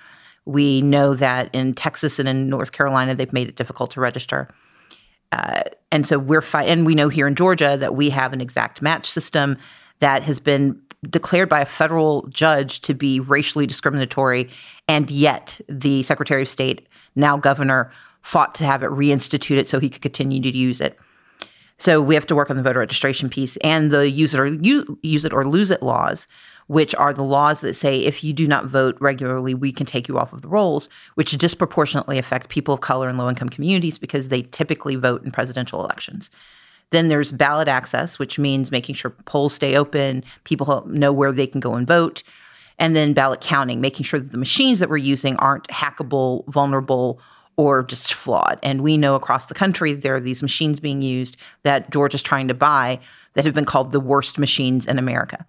We know that in Texas and in North Carolina, they've made it difficult to register. Uh, and so we're fighting. And we know here in Georgia that we have an exact match system that has been declared by a federal judge to be racially discriminatory. And yet the Secretary of State, now governor, fought to have it reinstituted so he could continue to use it. So we have to work on the voter registration piece and the use it or use it or lose it laws which are the laws that say if you do not vote regularly, we can take you off of the rolls, which disproportionately affect people of color and low income communities because they typically vote in presidential elections. Then there's ballot access, which means making sure polls stay open, people know where they can go and vote. And then ballot counting, making sure that the machines that we're using aren't hackable, vulnerable, or just flawed. And we know across the country there are these machines being used that Georgia's trying to buy that have been called the worst machines in America.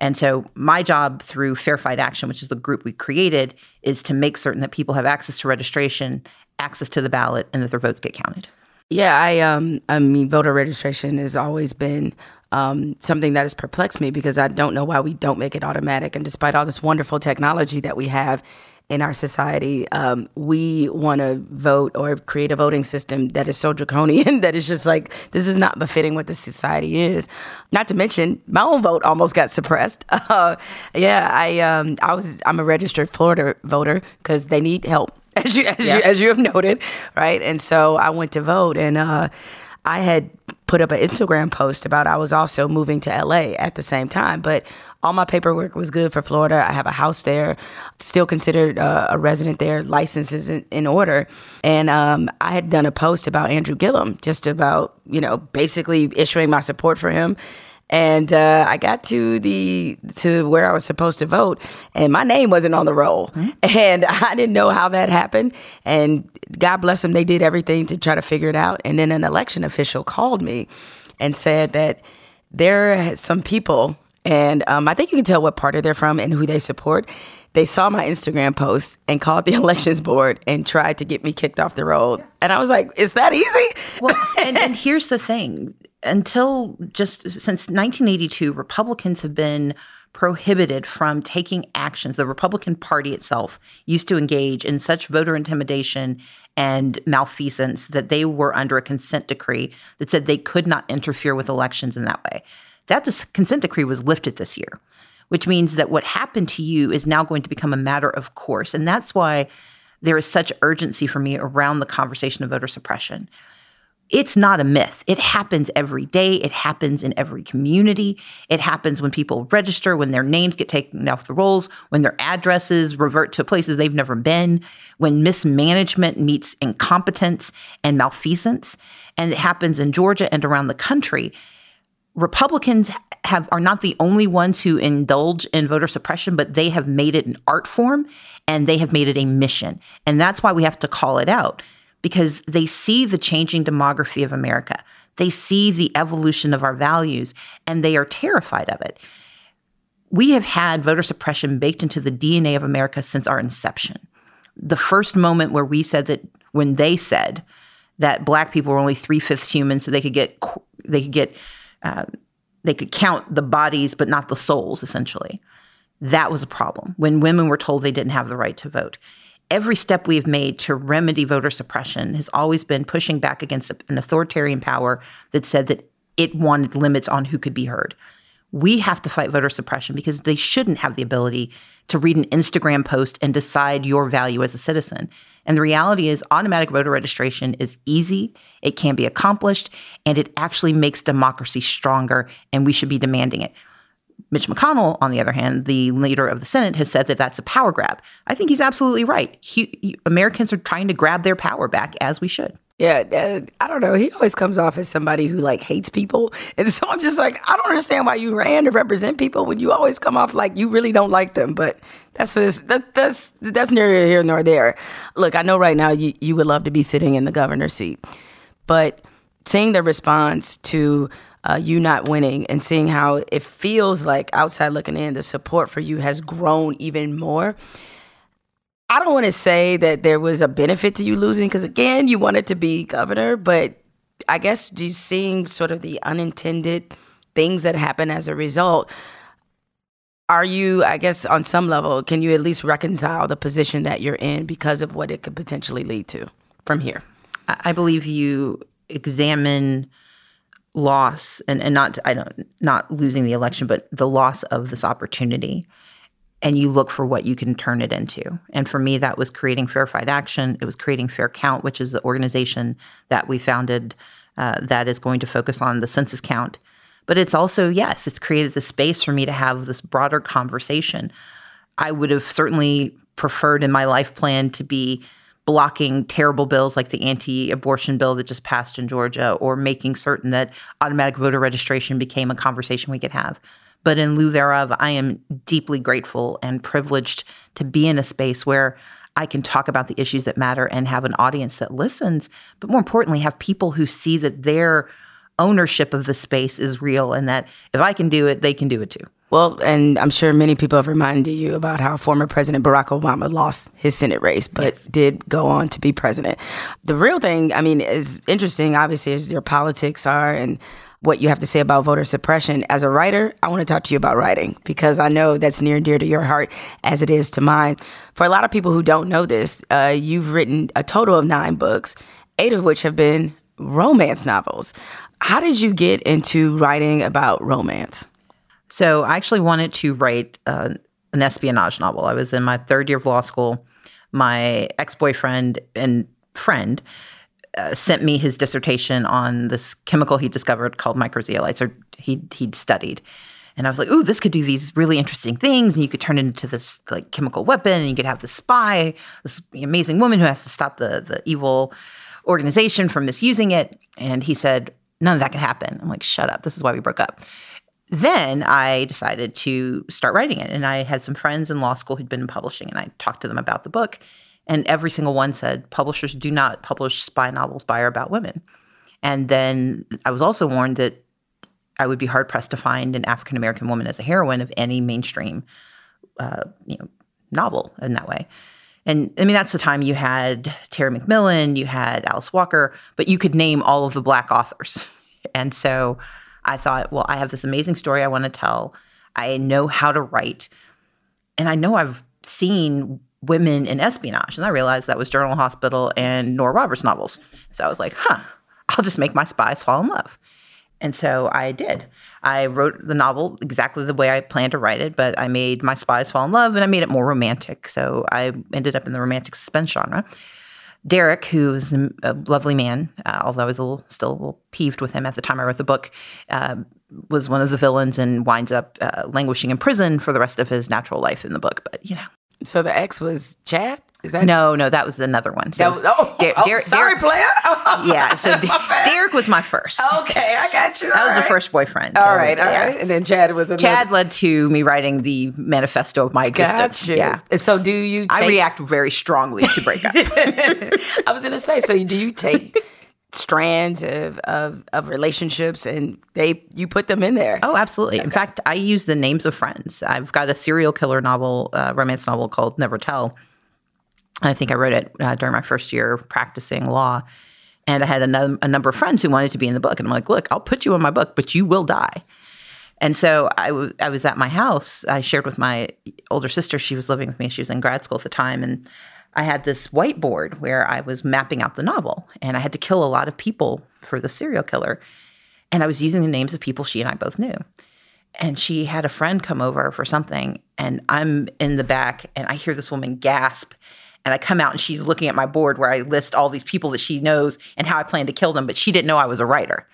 And so my job through Fair Fight Action, which is the group we created, is to make certain that people have access to registration, access to the ballot, and that their votes get counted. Yeah, I um I mean voter registration has always been um, something that has perplexed me because I don't know why we don't make it automatic. And despite all this wonderful technology that we have in our society, um, we want to vote or create a voting system that is so draconian that it's just like this is not befitting what the society is. Not to mention, my own vote almost got suppressed. Uh, yeah, I um, I was I'm a registered Florida voter because they need help, as you as yeah. you as you have noted, right? And so I went to vote, and uh, I had put up an Instagram post about I was also moving to LA at the same time, but all my paperwork was good for Florida. I have a house there, still considered uh, a resident there, licenses in, in order. And um, I had done a post about Andrew Gillum, just about, you know, basically issuing my support for him. And uh, I got to the to where I was supposed to vote, and my name wasn't on the roll, mm-hmm. and I didn't know how that happened. And God bless them, they did everything to try to figure it out. And then an election official called me and said that there are some people and um, I think you can tell what party they're from and who they support. They saw my Instagram post and called the elections board and tried to get me kicked off the road. And I was like, "Is that easy?" Well, and, and here's the thing: until just since 1982, Republicans have been prohibited from taking actions. The Republican Party itself used to engage in such voter intimidation and malfeasance that they were under a consent decree that said they could not interfere with elections in that way. That consent decree was lifted this year, which means that what happened to you is now going to become a matter of course. And that's why there is such urgency for me around the conversation of voter suppression. It's not a myth. It happens every day. It happens in every community. It happens when people register, when their names get taken off the rolls, when their addresses revert to places they've never been, when mismanagement meets incompetence and malfeasance. And it happens in Georgia and around the country. Republicans have are not the only ones who indulge in voter suppression, but they have made it an art form and they have made it a mission. And that's why we have to call it out because they see the changing demography of America. They see the evolution of our values and they are terrified of it. We have had voter suppression baked into the DNA of America since our inception. The first moment where we said that when they said that black people were only three fifths human, so they could get they could get uh, they could count the bodies but not the souls, essentially. That was a problem when women were told they didn't have the right to vote. Every step we've made to remedy voter suppression has always been pushing back against an authoritarian power that said that it wanted limits on who could be heard. We have to fight voter suppression because they shouldn't have the ability to read an Instagram post and decide your value as a citizen. And the reality is, automatic voter registration is easy, it can be accomplished, and it actually makes democracy stronger, and we should be demanding it. Mitch McConnell, on the other hand, the leader of the Senate, has said that that's a power grab. I think he's absolutely right. He, he- Americans are trying to grab their power back, as we should. Yeah, I don't know. He always comes off as somebody who like hates people, and so I'm just like, I don't understand why you ran to represent people when you always come off like you really don't like them. But that's just, that, that's that's neither here nor there. Look, I know right now you you would love to be sitting in the governor's seat, but seeing the response to uh, you not winning and seeing how it feels like outside looking in, the support for you has grown even more. I don't want to say that there was a benefit to you losing because again, you wanted to be governor, but I guess just seeing sort of the unintended things that happen as a result. Are you, I guess, on some level, can you at least reconcile the position that you're in because of what it could potentially lead to from here? I believe you examine loss and, and not I don't not losing the election, but the loss of this opportunity. And you look for what you can turn it into. And for me, that was creating Fair Fight Action. It was creating Fair Count, which is the organization that we founded uh, that is going to focus on the census count. But it's also, yes, it's created the space for me to have this broader conversation. I would have certainly preferred in my life plan to be blocking terrible bills like the anti abortion bill that just passed in Georgia or making certain that automatic voter registration became a conversation we could have. But in lieu thereof, I am deeply grateful and privileged to be in a space where I can talk about the issues that matter and have an audience that listens, but more importantly, have people who see that their ownership of the space is real and that if I can do it, they can do it too. Well, and I'm sure many people have reminded you about how former President Barack Obama lost his Senate race, but did go on to be president. The real thing, I mean, is interesting, obviously, as your politics are and what you have to say about voter suppression. As a writer, I want to talk to you about writing because I know that's near and dear to your heart as it is to mine. For a lot of people who don't know this, uh, you've written a total of nine books, eight of which have been romance novels. How did you get into writing about romance? So I actually wanted to write uh, an espionage novel. I was in my third year of law school. My ex boyfriend and friend uh, sent me his dissertation on this chemical he discovered called microzeolites, or he he'd studied. And I was like, "Ooh, this could do these really interesting things, and you could turn it into this like chemical weapon, and you could have this spy, this amazing woman who has to stop the the evil organization from misusing it." And he said, "None of that can happen." I'm like, "Shut up! This is why we broke up." Then I decided to start writing it, and I had some friends in law school who'd been publishing, and I talked to them about the book, and every single one said publishers do not publish spy novels by or about women. And then I was also warned that I would be hard pressed to find an African American woman as a heroine of any mainstream, uh, you know, novel in that way. And I mean, that's the time you had Terry McMillan, you had Alice Walker, but you could name all of the black authors. And so I thought, well, I have this amazing story I want to tell. I know how to write. And I know I've seen women in espionage. And I realized that was General Hospital and Nora Roberts novels. So I was like, huh, I'll just make my spies fall in love. And so I did. I wrote the novel exactly the way I planned to write it, but I made my spies fall in love and I made it more romantic. So I ended up in the romantic suspense genre. Derek, who is a lovely man, uh, although I was a little, still a little peeved with him at the time I wrote the book, uh, was one of the villains and winds up uh, languishing in prison for the rest of his natural life in the book. But you know, So the ex was Chad? Is that no, no, that was another one. So That was- oh, Der- oh, Der- sorry, player. yeah, so D- Derek was my first. Okay, I got you. That All was the first boyfriend. All so, right, all right. yeah. And then Chad was another. Chad led to me writing the manifesto of my existence. Gotcha. Yeah. So do you? Take, I react very strongly to breakup. I was gonna say. So do you take strands of, of of relationships and they you put them in there? Oh, absolutely. In fact, I use the names of friends. I've got a serial killer novel, uh, romance novel called Never Tell. I think I wrote it uh, during my first year practicing law. And I had a, num- a number of friends who wanted to be in the book. And I'm like, look, I'll put you in my book, but you will die. And so I, w- I was at my house. I shared with my older sister. She was living with me. She was in grad school at the time. And I had this whiteboard where I was mapping out the novel. And I had to kill a lot of people for the serial killer. And I was using the names of people she and I both knew. And she had a friend come over for something, and I'm in the back, and I hear this woman gasp. And I come out, and she's looking at my board where I list all these people that she knows and how I plan to kill them, but she didn't know I was a writer.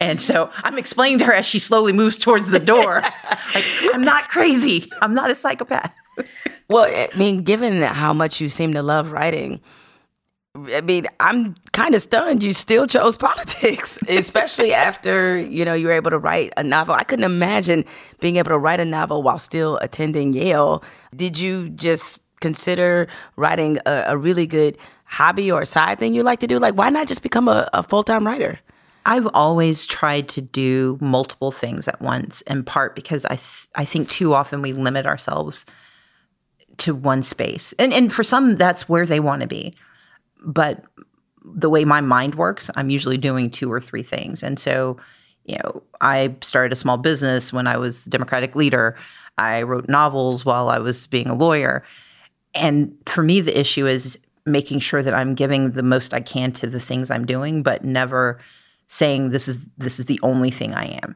And so I'm explaining to her as she slowly moves towards the door, like, I'm not crazy. I'm not a psychopath. Well, I mean, given how much you seem to love writing, I mean, I'm kind of stunned you still chose politics, especially after, you know, you were able to write a novel. I couldn't imagine being able to write a novel while still attending Yale. Did you just consider writing a, a really good hobby or side thing you like to do? Like, why not just become a, a full time writer? I've always tried to do multiple things at once, in part because I th- I think too often we limit ourselves to one space, and and for some that's where they want to be, but the way my mind works, I'm usually doing two or three things, and so you know I started a small business when I was the Democratic leader. I wrote novels while I was being a lawyer, and for me the issue is making sure that I'm giving the most I can to the things I'm doing, but never saying this is this is the only thing I am.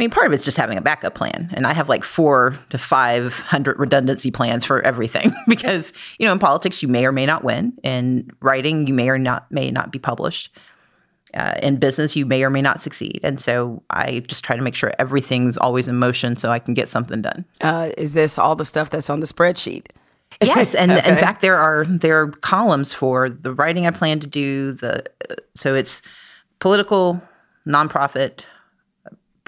I mean, part of it's just having a backup plan, and I have like four to five hundred redundancy plans for everything because you know in politics you may or may not win, in writing you may or not may not be published, uh, in business you may or may not succeed, and so I just try to make sure everything's always in motion so I can get something done. Uh, is this all the stuff that's on the spreadsheet? Yes, and in fact, there are there are columns for the writing I plan to do. The so it's political, nonprofit,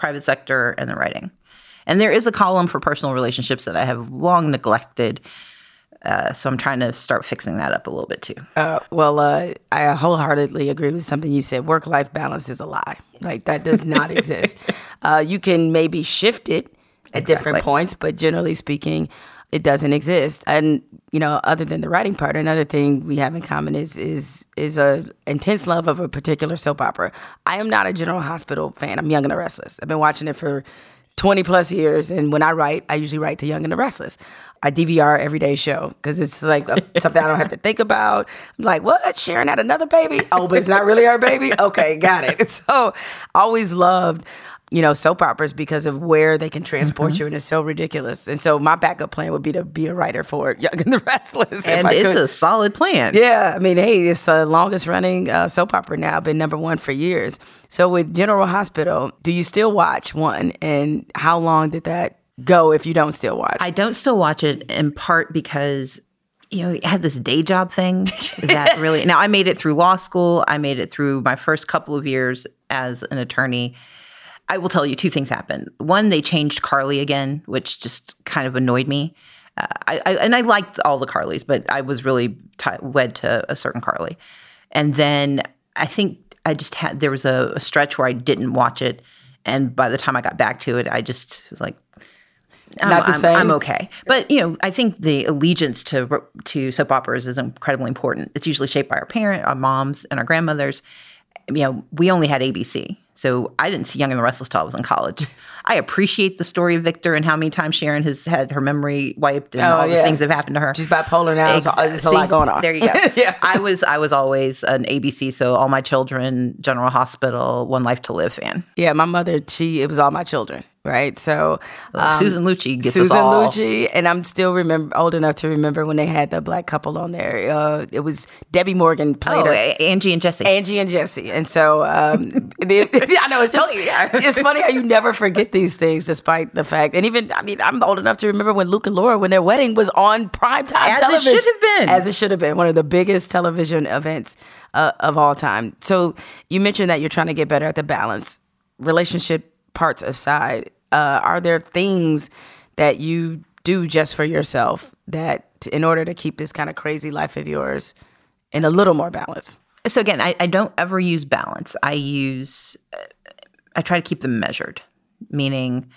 private sector, and the writing. And there is a column for personal relationships that I have long neglected. Uh, so I'm trying to start fixing that up a little bit too. Uh, well, uh, I wholeheartedly agree with something you said. Work life balance is a lie. Like, that does not exist. Uh, you can maybe shift it at different points, but generally speaking, it doesn't exist. And you know, other than the writing part, another thing we have in common is is is a intense love of a particular soap opera. I am not a General Hospital fan. I'm Young and the Restless. I've been watching it for 20 plus years. And when I write, I usually write to Young and the Restless. I DVR every day show because it's like um, a, something I don't have to think about. I'm like, what? Sharon had another baby? Oh, but it's not really our baby? Okay, got it. So always loved, you know, soap operas because of where they can transport you and it's so ridiculous. And so my backup plan would be to be a writer for Young and the Restless. And it's could. a solid plan. Yeah, I mean, hey, it's the longest running uh, soap opera now, been number one for years. So with General Hospital, do you still watch one? And how long did that go if you don't still watch? I don't still watch it in part because you know, I had this day job thing that really now I made it through law school. I made it through my first couple of years as an attorney. I will tell you two things happened. One, they changed Carly again, which just kind of annoyed me. Uh, I, I and I liked all the Carlys, but I was really ti wed to a certain Carly. And then I think I just had there was a, a stretch where I didn't watch it, and by the time I got back to it, I just was like, I'm, Not the I'm- same? I'm okay. But you know, I think the allegiance to to soap operas is incredibly important. It's usually shaped by our parent, our moms, and our grandmothers. You know, we only had ABC, so I didn't see Young and the Restless till I was in college. I appreciate the story of Victor and how many times Sharon has had her memory wiped and Oh, all the things that have happened to her. She's bipolar now. So there's a lot going on. There you go. yeah. I was I was always an ABC, so all my children, General Hospital, One Life to Live fan. Yeah, my mother, she it was all my children, right? So um, Susan Lucci gets Susan us all. Lucci, and I'm still remember old enough to remember when they had the black couple on there. Uh, it was Debbie Morgan played Oh, her. Angie and Jesse. Angie and Jesse, and so um, the, I know it's just it's funny how you never forget these things, despite the fact. And even I mean, I'm old enough to remember when Luke and Laura, when their wedding was on prime time As it should have been. as it should have been, one of the biggest television events uh, of all time. So you mentioned that you're trying to get better at the balance, relationship parts aside. Uh, are there things that you do just for yourself that, in order to keep this kind of crazy life of yours in a little more balance? so again, I, I don't ever use balance. I use, uh, I try to keep them measured, meaning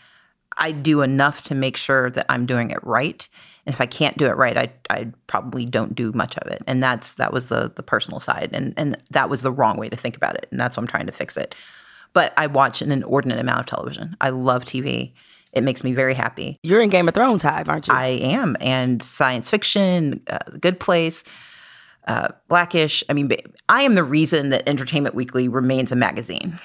I do enough to make sure that I'm doing it right. And if I can't do it right, I, I probably don't do much of it. And that's that was the the personal side, and and that was the wrong way to think about it. And that's why I'm trying to fix it. But I watch an inordinate amount of television. I love TV. It makes me very happy. You're in Game of Thrones hive, aren't you? I am, and science fiction, uh, Good Place, uh, Blackish. I mean, I am the reason that Entertainment Weekly remains a magazine.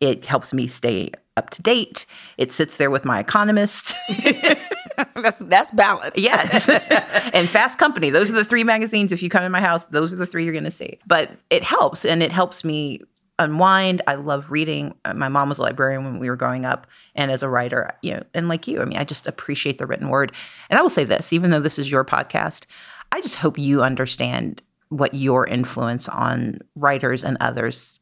It helps me stay up to date. It sits there with my economist. that's that's balance. Yes. and Fast Company. Those are the three magazines. If you come in my house, those are the three you're going to see. But it helps and it helps me unwind. I love reading. Uh, My mom was a librarian when we were growing up. And as a writer, you know, and like you, I mean, I just appreciate the written word. And I will say this, even though this is your podcast, I just hope you understand what your influence on writers and others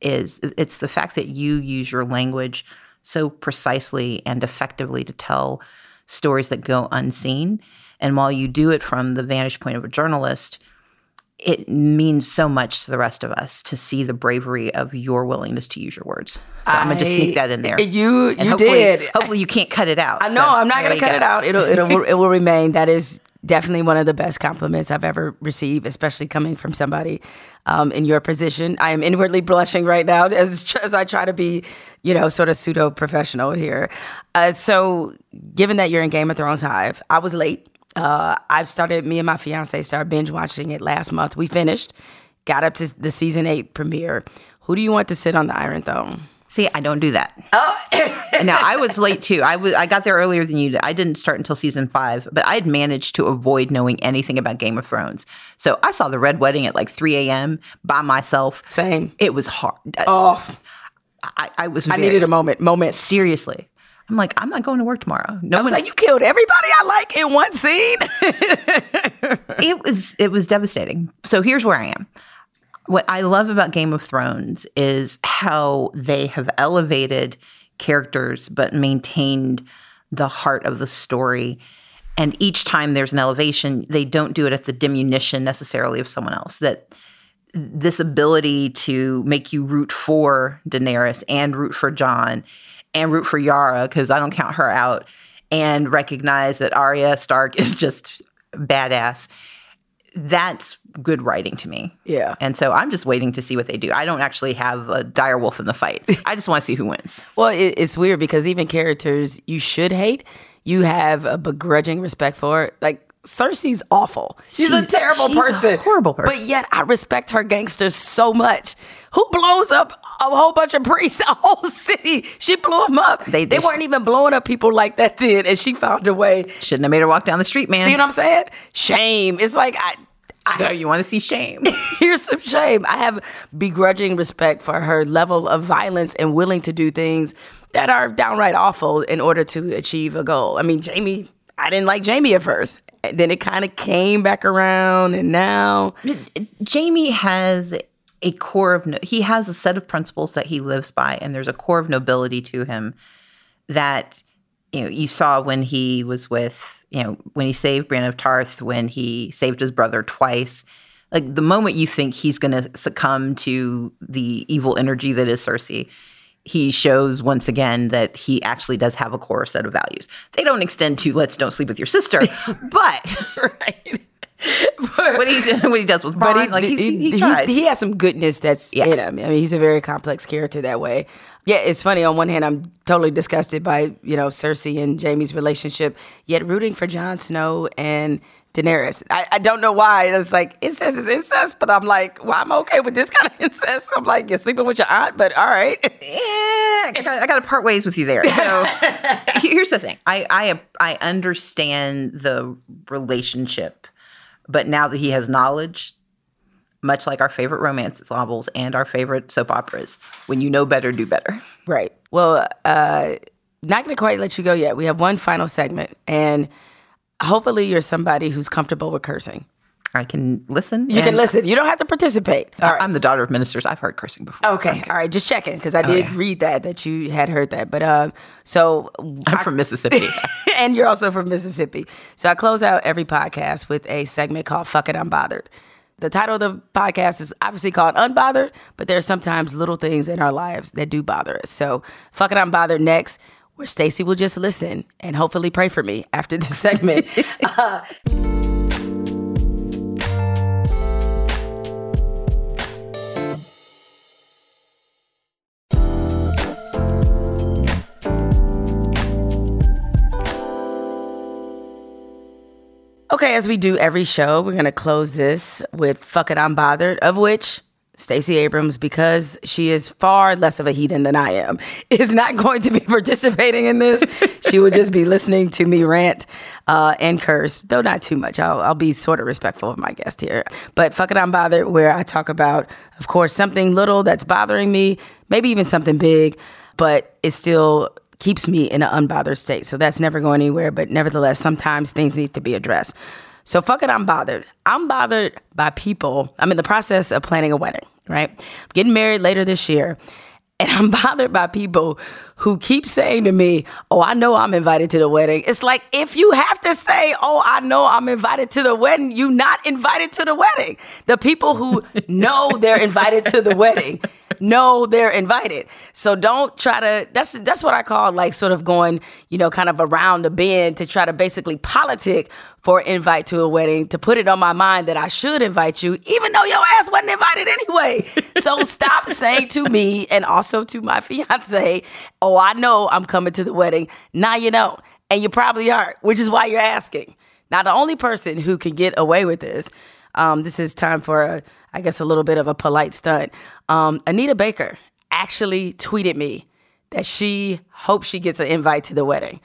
is. It's the fact that you use your language so precisely and effectively to tell stories that go unseen. And while you do it from the vantage point of a journalist, it means so much to the rest of us to see the bravery of your willingness to use your words. So I, am gonna just sneak that in there. You And you hopefully, did. Hopefully, you can't cut it out. I know. So I'm not gonna cut go. it out. It'll it'll it will remain. That is definitely one of the best compliments I've ever received, especially coming from somebody um, in your position. I am inwardly blushing right now as as I try to be, you know, sort of pseudo professional here. Uh, so, given that you're in Game of Thrones Hive, I was late. Uh, I've started. Me and my fiance started binge watching it last month. We finished. Got up to the season eight premiere. Who do you want to sit on the Iron Throne? See, I don't do that. Oh, now I was late too. I was I got there earlier than you. did. I didn't start until season five, but I had managed to avoid knowing anything about Game of Thrones. So I saw the Red Wedding at like 3 a.m. by myself. Same. It was hard. Oh, I, I was. I needed a moment. Moment. Seriously, I'm like, I'm not going to work tomorrow. No I was like, you killed everybody I like in one scene. it was it was devastating. So here's where I am. What I love about Game of Thrones is how they have elevated characters but maintained the heart of the story. And each time there's an elevation, they don't do it at the diminution necessarily of someone else. That this ability to make you root for Daenerys and root for Jon and root for Yara, because I don't count her out, and recognize that Arya Stark is just badass. That's good writing to me. Yeah. And so I'm just waiting to see what they do. I don't actually have a dire wolf in the fight. I just want to see who wins. Well, it, it's weird because even characters you should hate, you have a begrudging respect for. Like Cersei's awful. She's, a terrible she's a person. horrible person. But yet I respect her gangsters so much. Who blows up a whole bunch of priests, a whole city? She blew them up. They- They, they- weren't even blowing up people like that then, and she found a way. Shouldn't have made her walk down the street, man. See what I'm saying? Shame. It's like I. So you want to see shame? Here's some shame. I have begrudging respect for her level of violence and willing to do things that are downright awful in order to achieve a goal. I mean, Jaime, I didn't like Jaime at first. Then it kind of came back around, and now Jaime has a core of no- he has a set of principles that he lives by, and there's a core of nobility to him that you know you saw when he was with you know when he saved Brienne of Tarth, when he saved his brother twice. Like the moment you think he's going to succumb to the evil energy that is Cersei, he shows once again that he actually does have a core set of values. They don't extend to let's don't sleep with your sister, but right. what he what he does with Bronn, like he's, he, he, tries. he has some goodness that's Yeah. in him. I mean, he's a very complex character that way. Yeah, it's funny. On one hand, I'm totally disgusted by you know Cersei and Jaime's relationship, yet rooting for Jon Snow and Daenerys. I, I don't know why. It's like incest is incest, but I'm like, well, I'm okay with this kind of incest. I'm like, you're sleeping with your aunt, but all right. I got, I got to part ways with you there. So here's the thing: I, I I understand the relationship, but now that he has knowledge, much like our favorite romance novels and our favorite soap operas, when you know better, do better. Right. Well, uh, not going to quite let you go yet. We have one final segment, and hopefully, you're somebody who's comfortable with cursing. I can listen. You can listen. You don't have to participate. All right. I'm the daughter of ministers. I've heard cursing before. Okay. All right. Just checking because I did yeah. read that that you had heard that. But um, so I'm from Mississippi. and you're also from Mississippi. So I close out every podcast with a segment called "Fuck It, I'm Bothered." The title of the podcast is obviously called Unbothered, but there are sometimes little things in our lives that do bother us. So "Fuck It, I'm Bothered" next, where Stacey will just listen and hopefully pray for me after this segment. Uh, Okay, as we do every show, we're going to close this with Fuck It, I'm Bothered, of which Stacey Abrams, because she is far less of a heathen than I am, is not going to be participating in this. she would just be listening to me rant uh, and curse, though not too much. I'll, I'll be sort of respectful of my guest here. But Fuck It, I'm Bothered, where I talk about, of course, something little that's bothering me, maybe even something big, but it still keeps me in an unbothered state. So that's never going anywhere. But nevertheless, sometimes things need to be addressed. So fuck it, I'm bothered. I'm bothered by people. I'm in the process of planning a wedding, right? I'm getting married later this year. And I'm bothered by people who keep saying to me, Oh, I know I'm invited to the wedding. It's like if you have to say, Oh, I know I'm invited to the wedding, you're not invited to the wedding. The people who know they're invited to the wedding know they're invited. So don't try to that's that's what I call like sort of going, you know, kind of around the bend to try to basically politic for invite to a wedding to put it on my mind that I should invite you, even though your ass wasn't invited anyway. so stop saying to me and also to my fiance, oh, I know I'm coming to the wedding. Now you know. And you probably aren't, which is why you're asking. Now, the only person who can get away with this, um, this is time for, a, I guess, a little bit of a polite stunt. Um, Anita Baker actually tweeted me that she hopes she gets an invite to the wedding.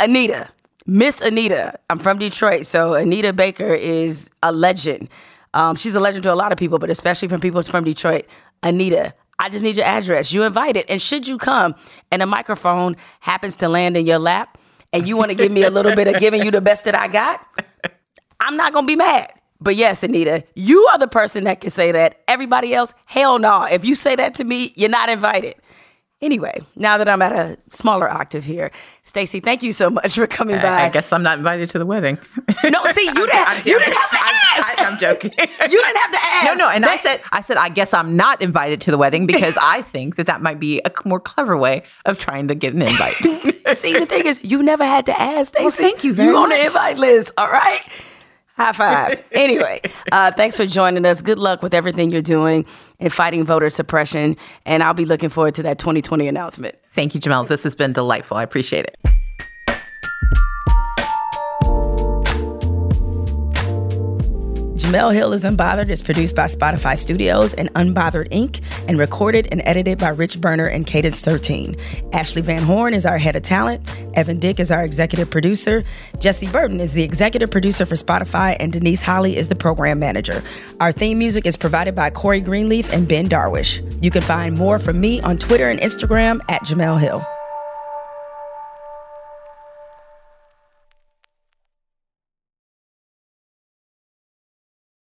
Anita, Miss Anita, I'm from Detroit, so Anita Baker is a legend. Um, she's a legend to a lot of people, but especially from people from Detroit. Anita, I just need your address. You invited, and should you come and a microphone happens to land in your lap, and you want to give me a little bit of giving you the best that I got, I'm not gonna be mad. But yes, Anita, you are the person that can say that. Everybody else, hell no. If you say that to me, you're not invited. Anyway, now that I'm at a smaller octave here, Stacey, thank you so much for coming I, by. I guess I'm not invited to the wedding. No, see, you didn't. you didn't have to ask. I, am joking. you didn't have to ask. No, no, and I said, I said, I guess I'm not invited to the wedding because I think that that might be a more clever way of trying to get an invite. See, the thing is, you never had to ask, Stacey. Well, thank you very You on the invite list, all right? High five. anyway, uh, thanks for joining us. Good luck with everything you're doing in fighting voter suppression. And I'll be looking forward to that 2020 announcement. Thank you, Jemele. This has been delightful. I appreciate it. Jemele Hill is Unbothered is produced by Spotify Studios and Unbothered Inc. and recorded and edited by Rich Berner and Cadence 13. Ashley Van Horn is our head of talent. Evan Dick is our executive producer. Jesse Burton is the executive producer for Spotify, and Denise Holly is the program manager. Our theme music is provided by Corey Greenleaf and Ben Darwish. You can find more from me on Twitter and Instagram at Jemele Hill.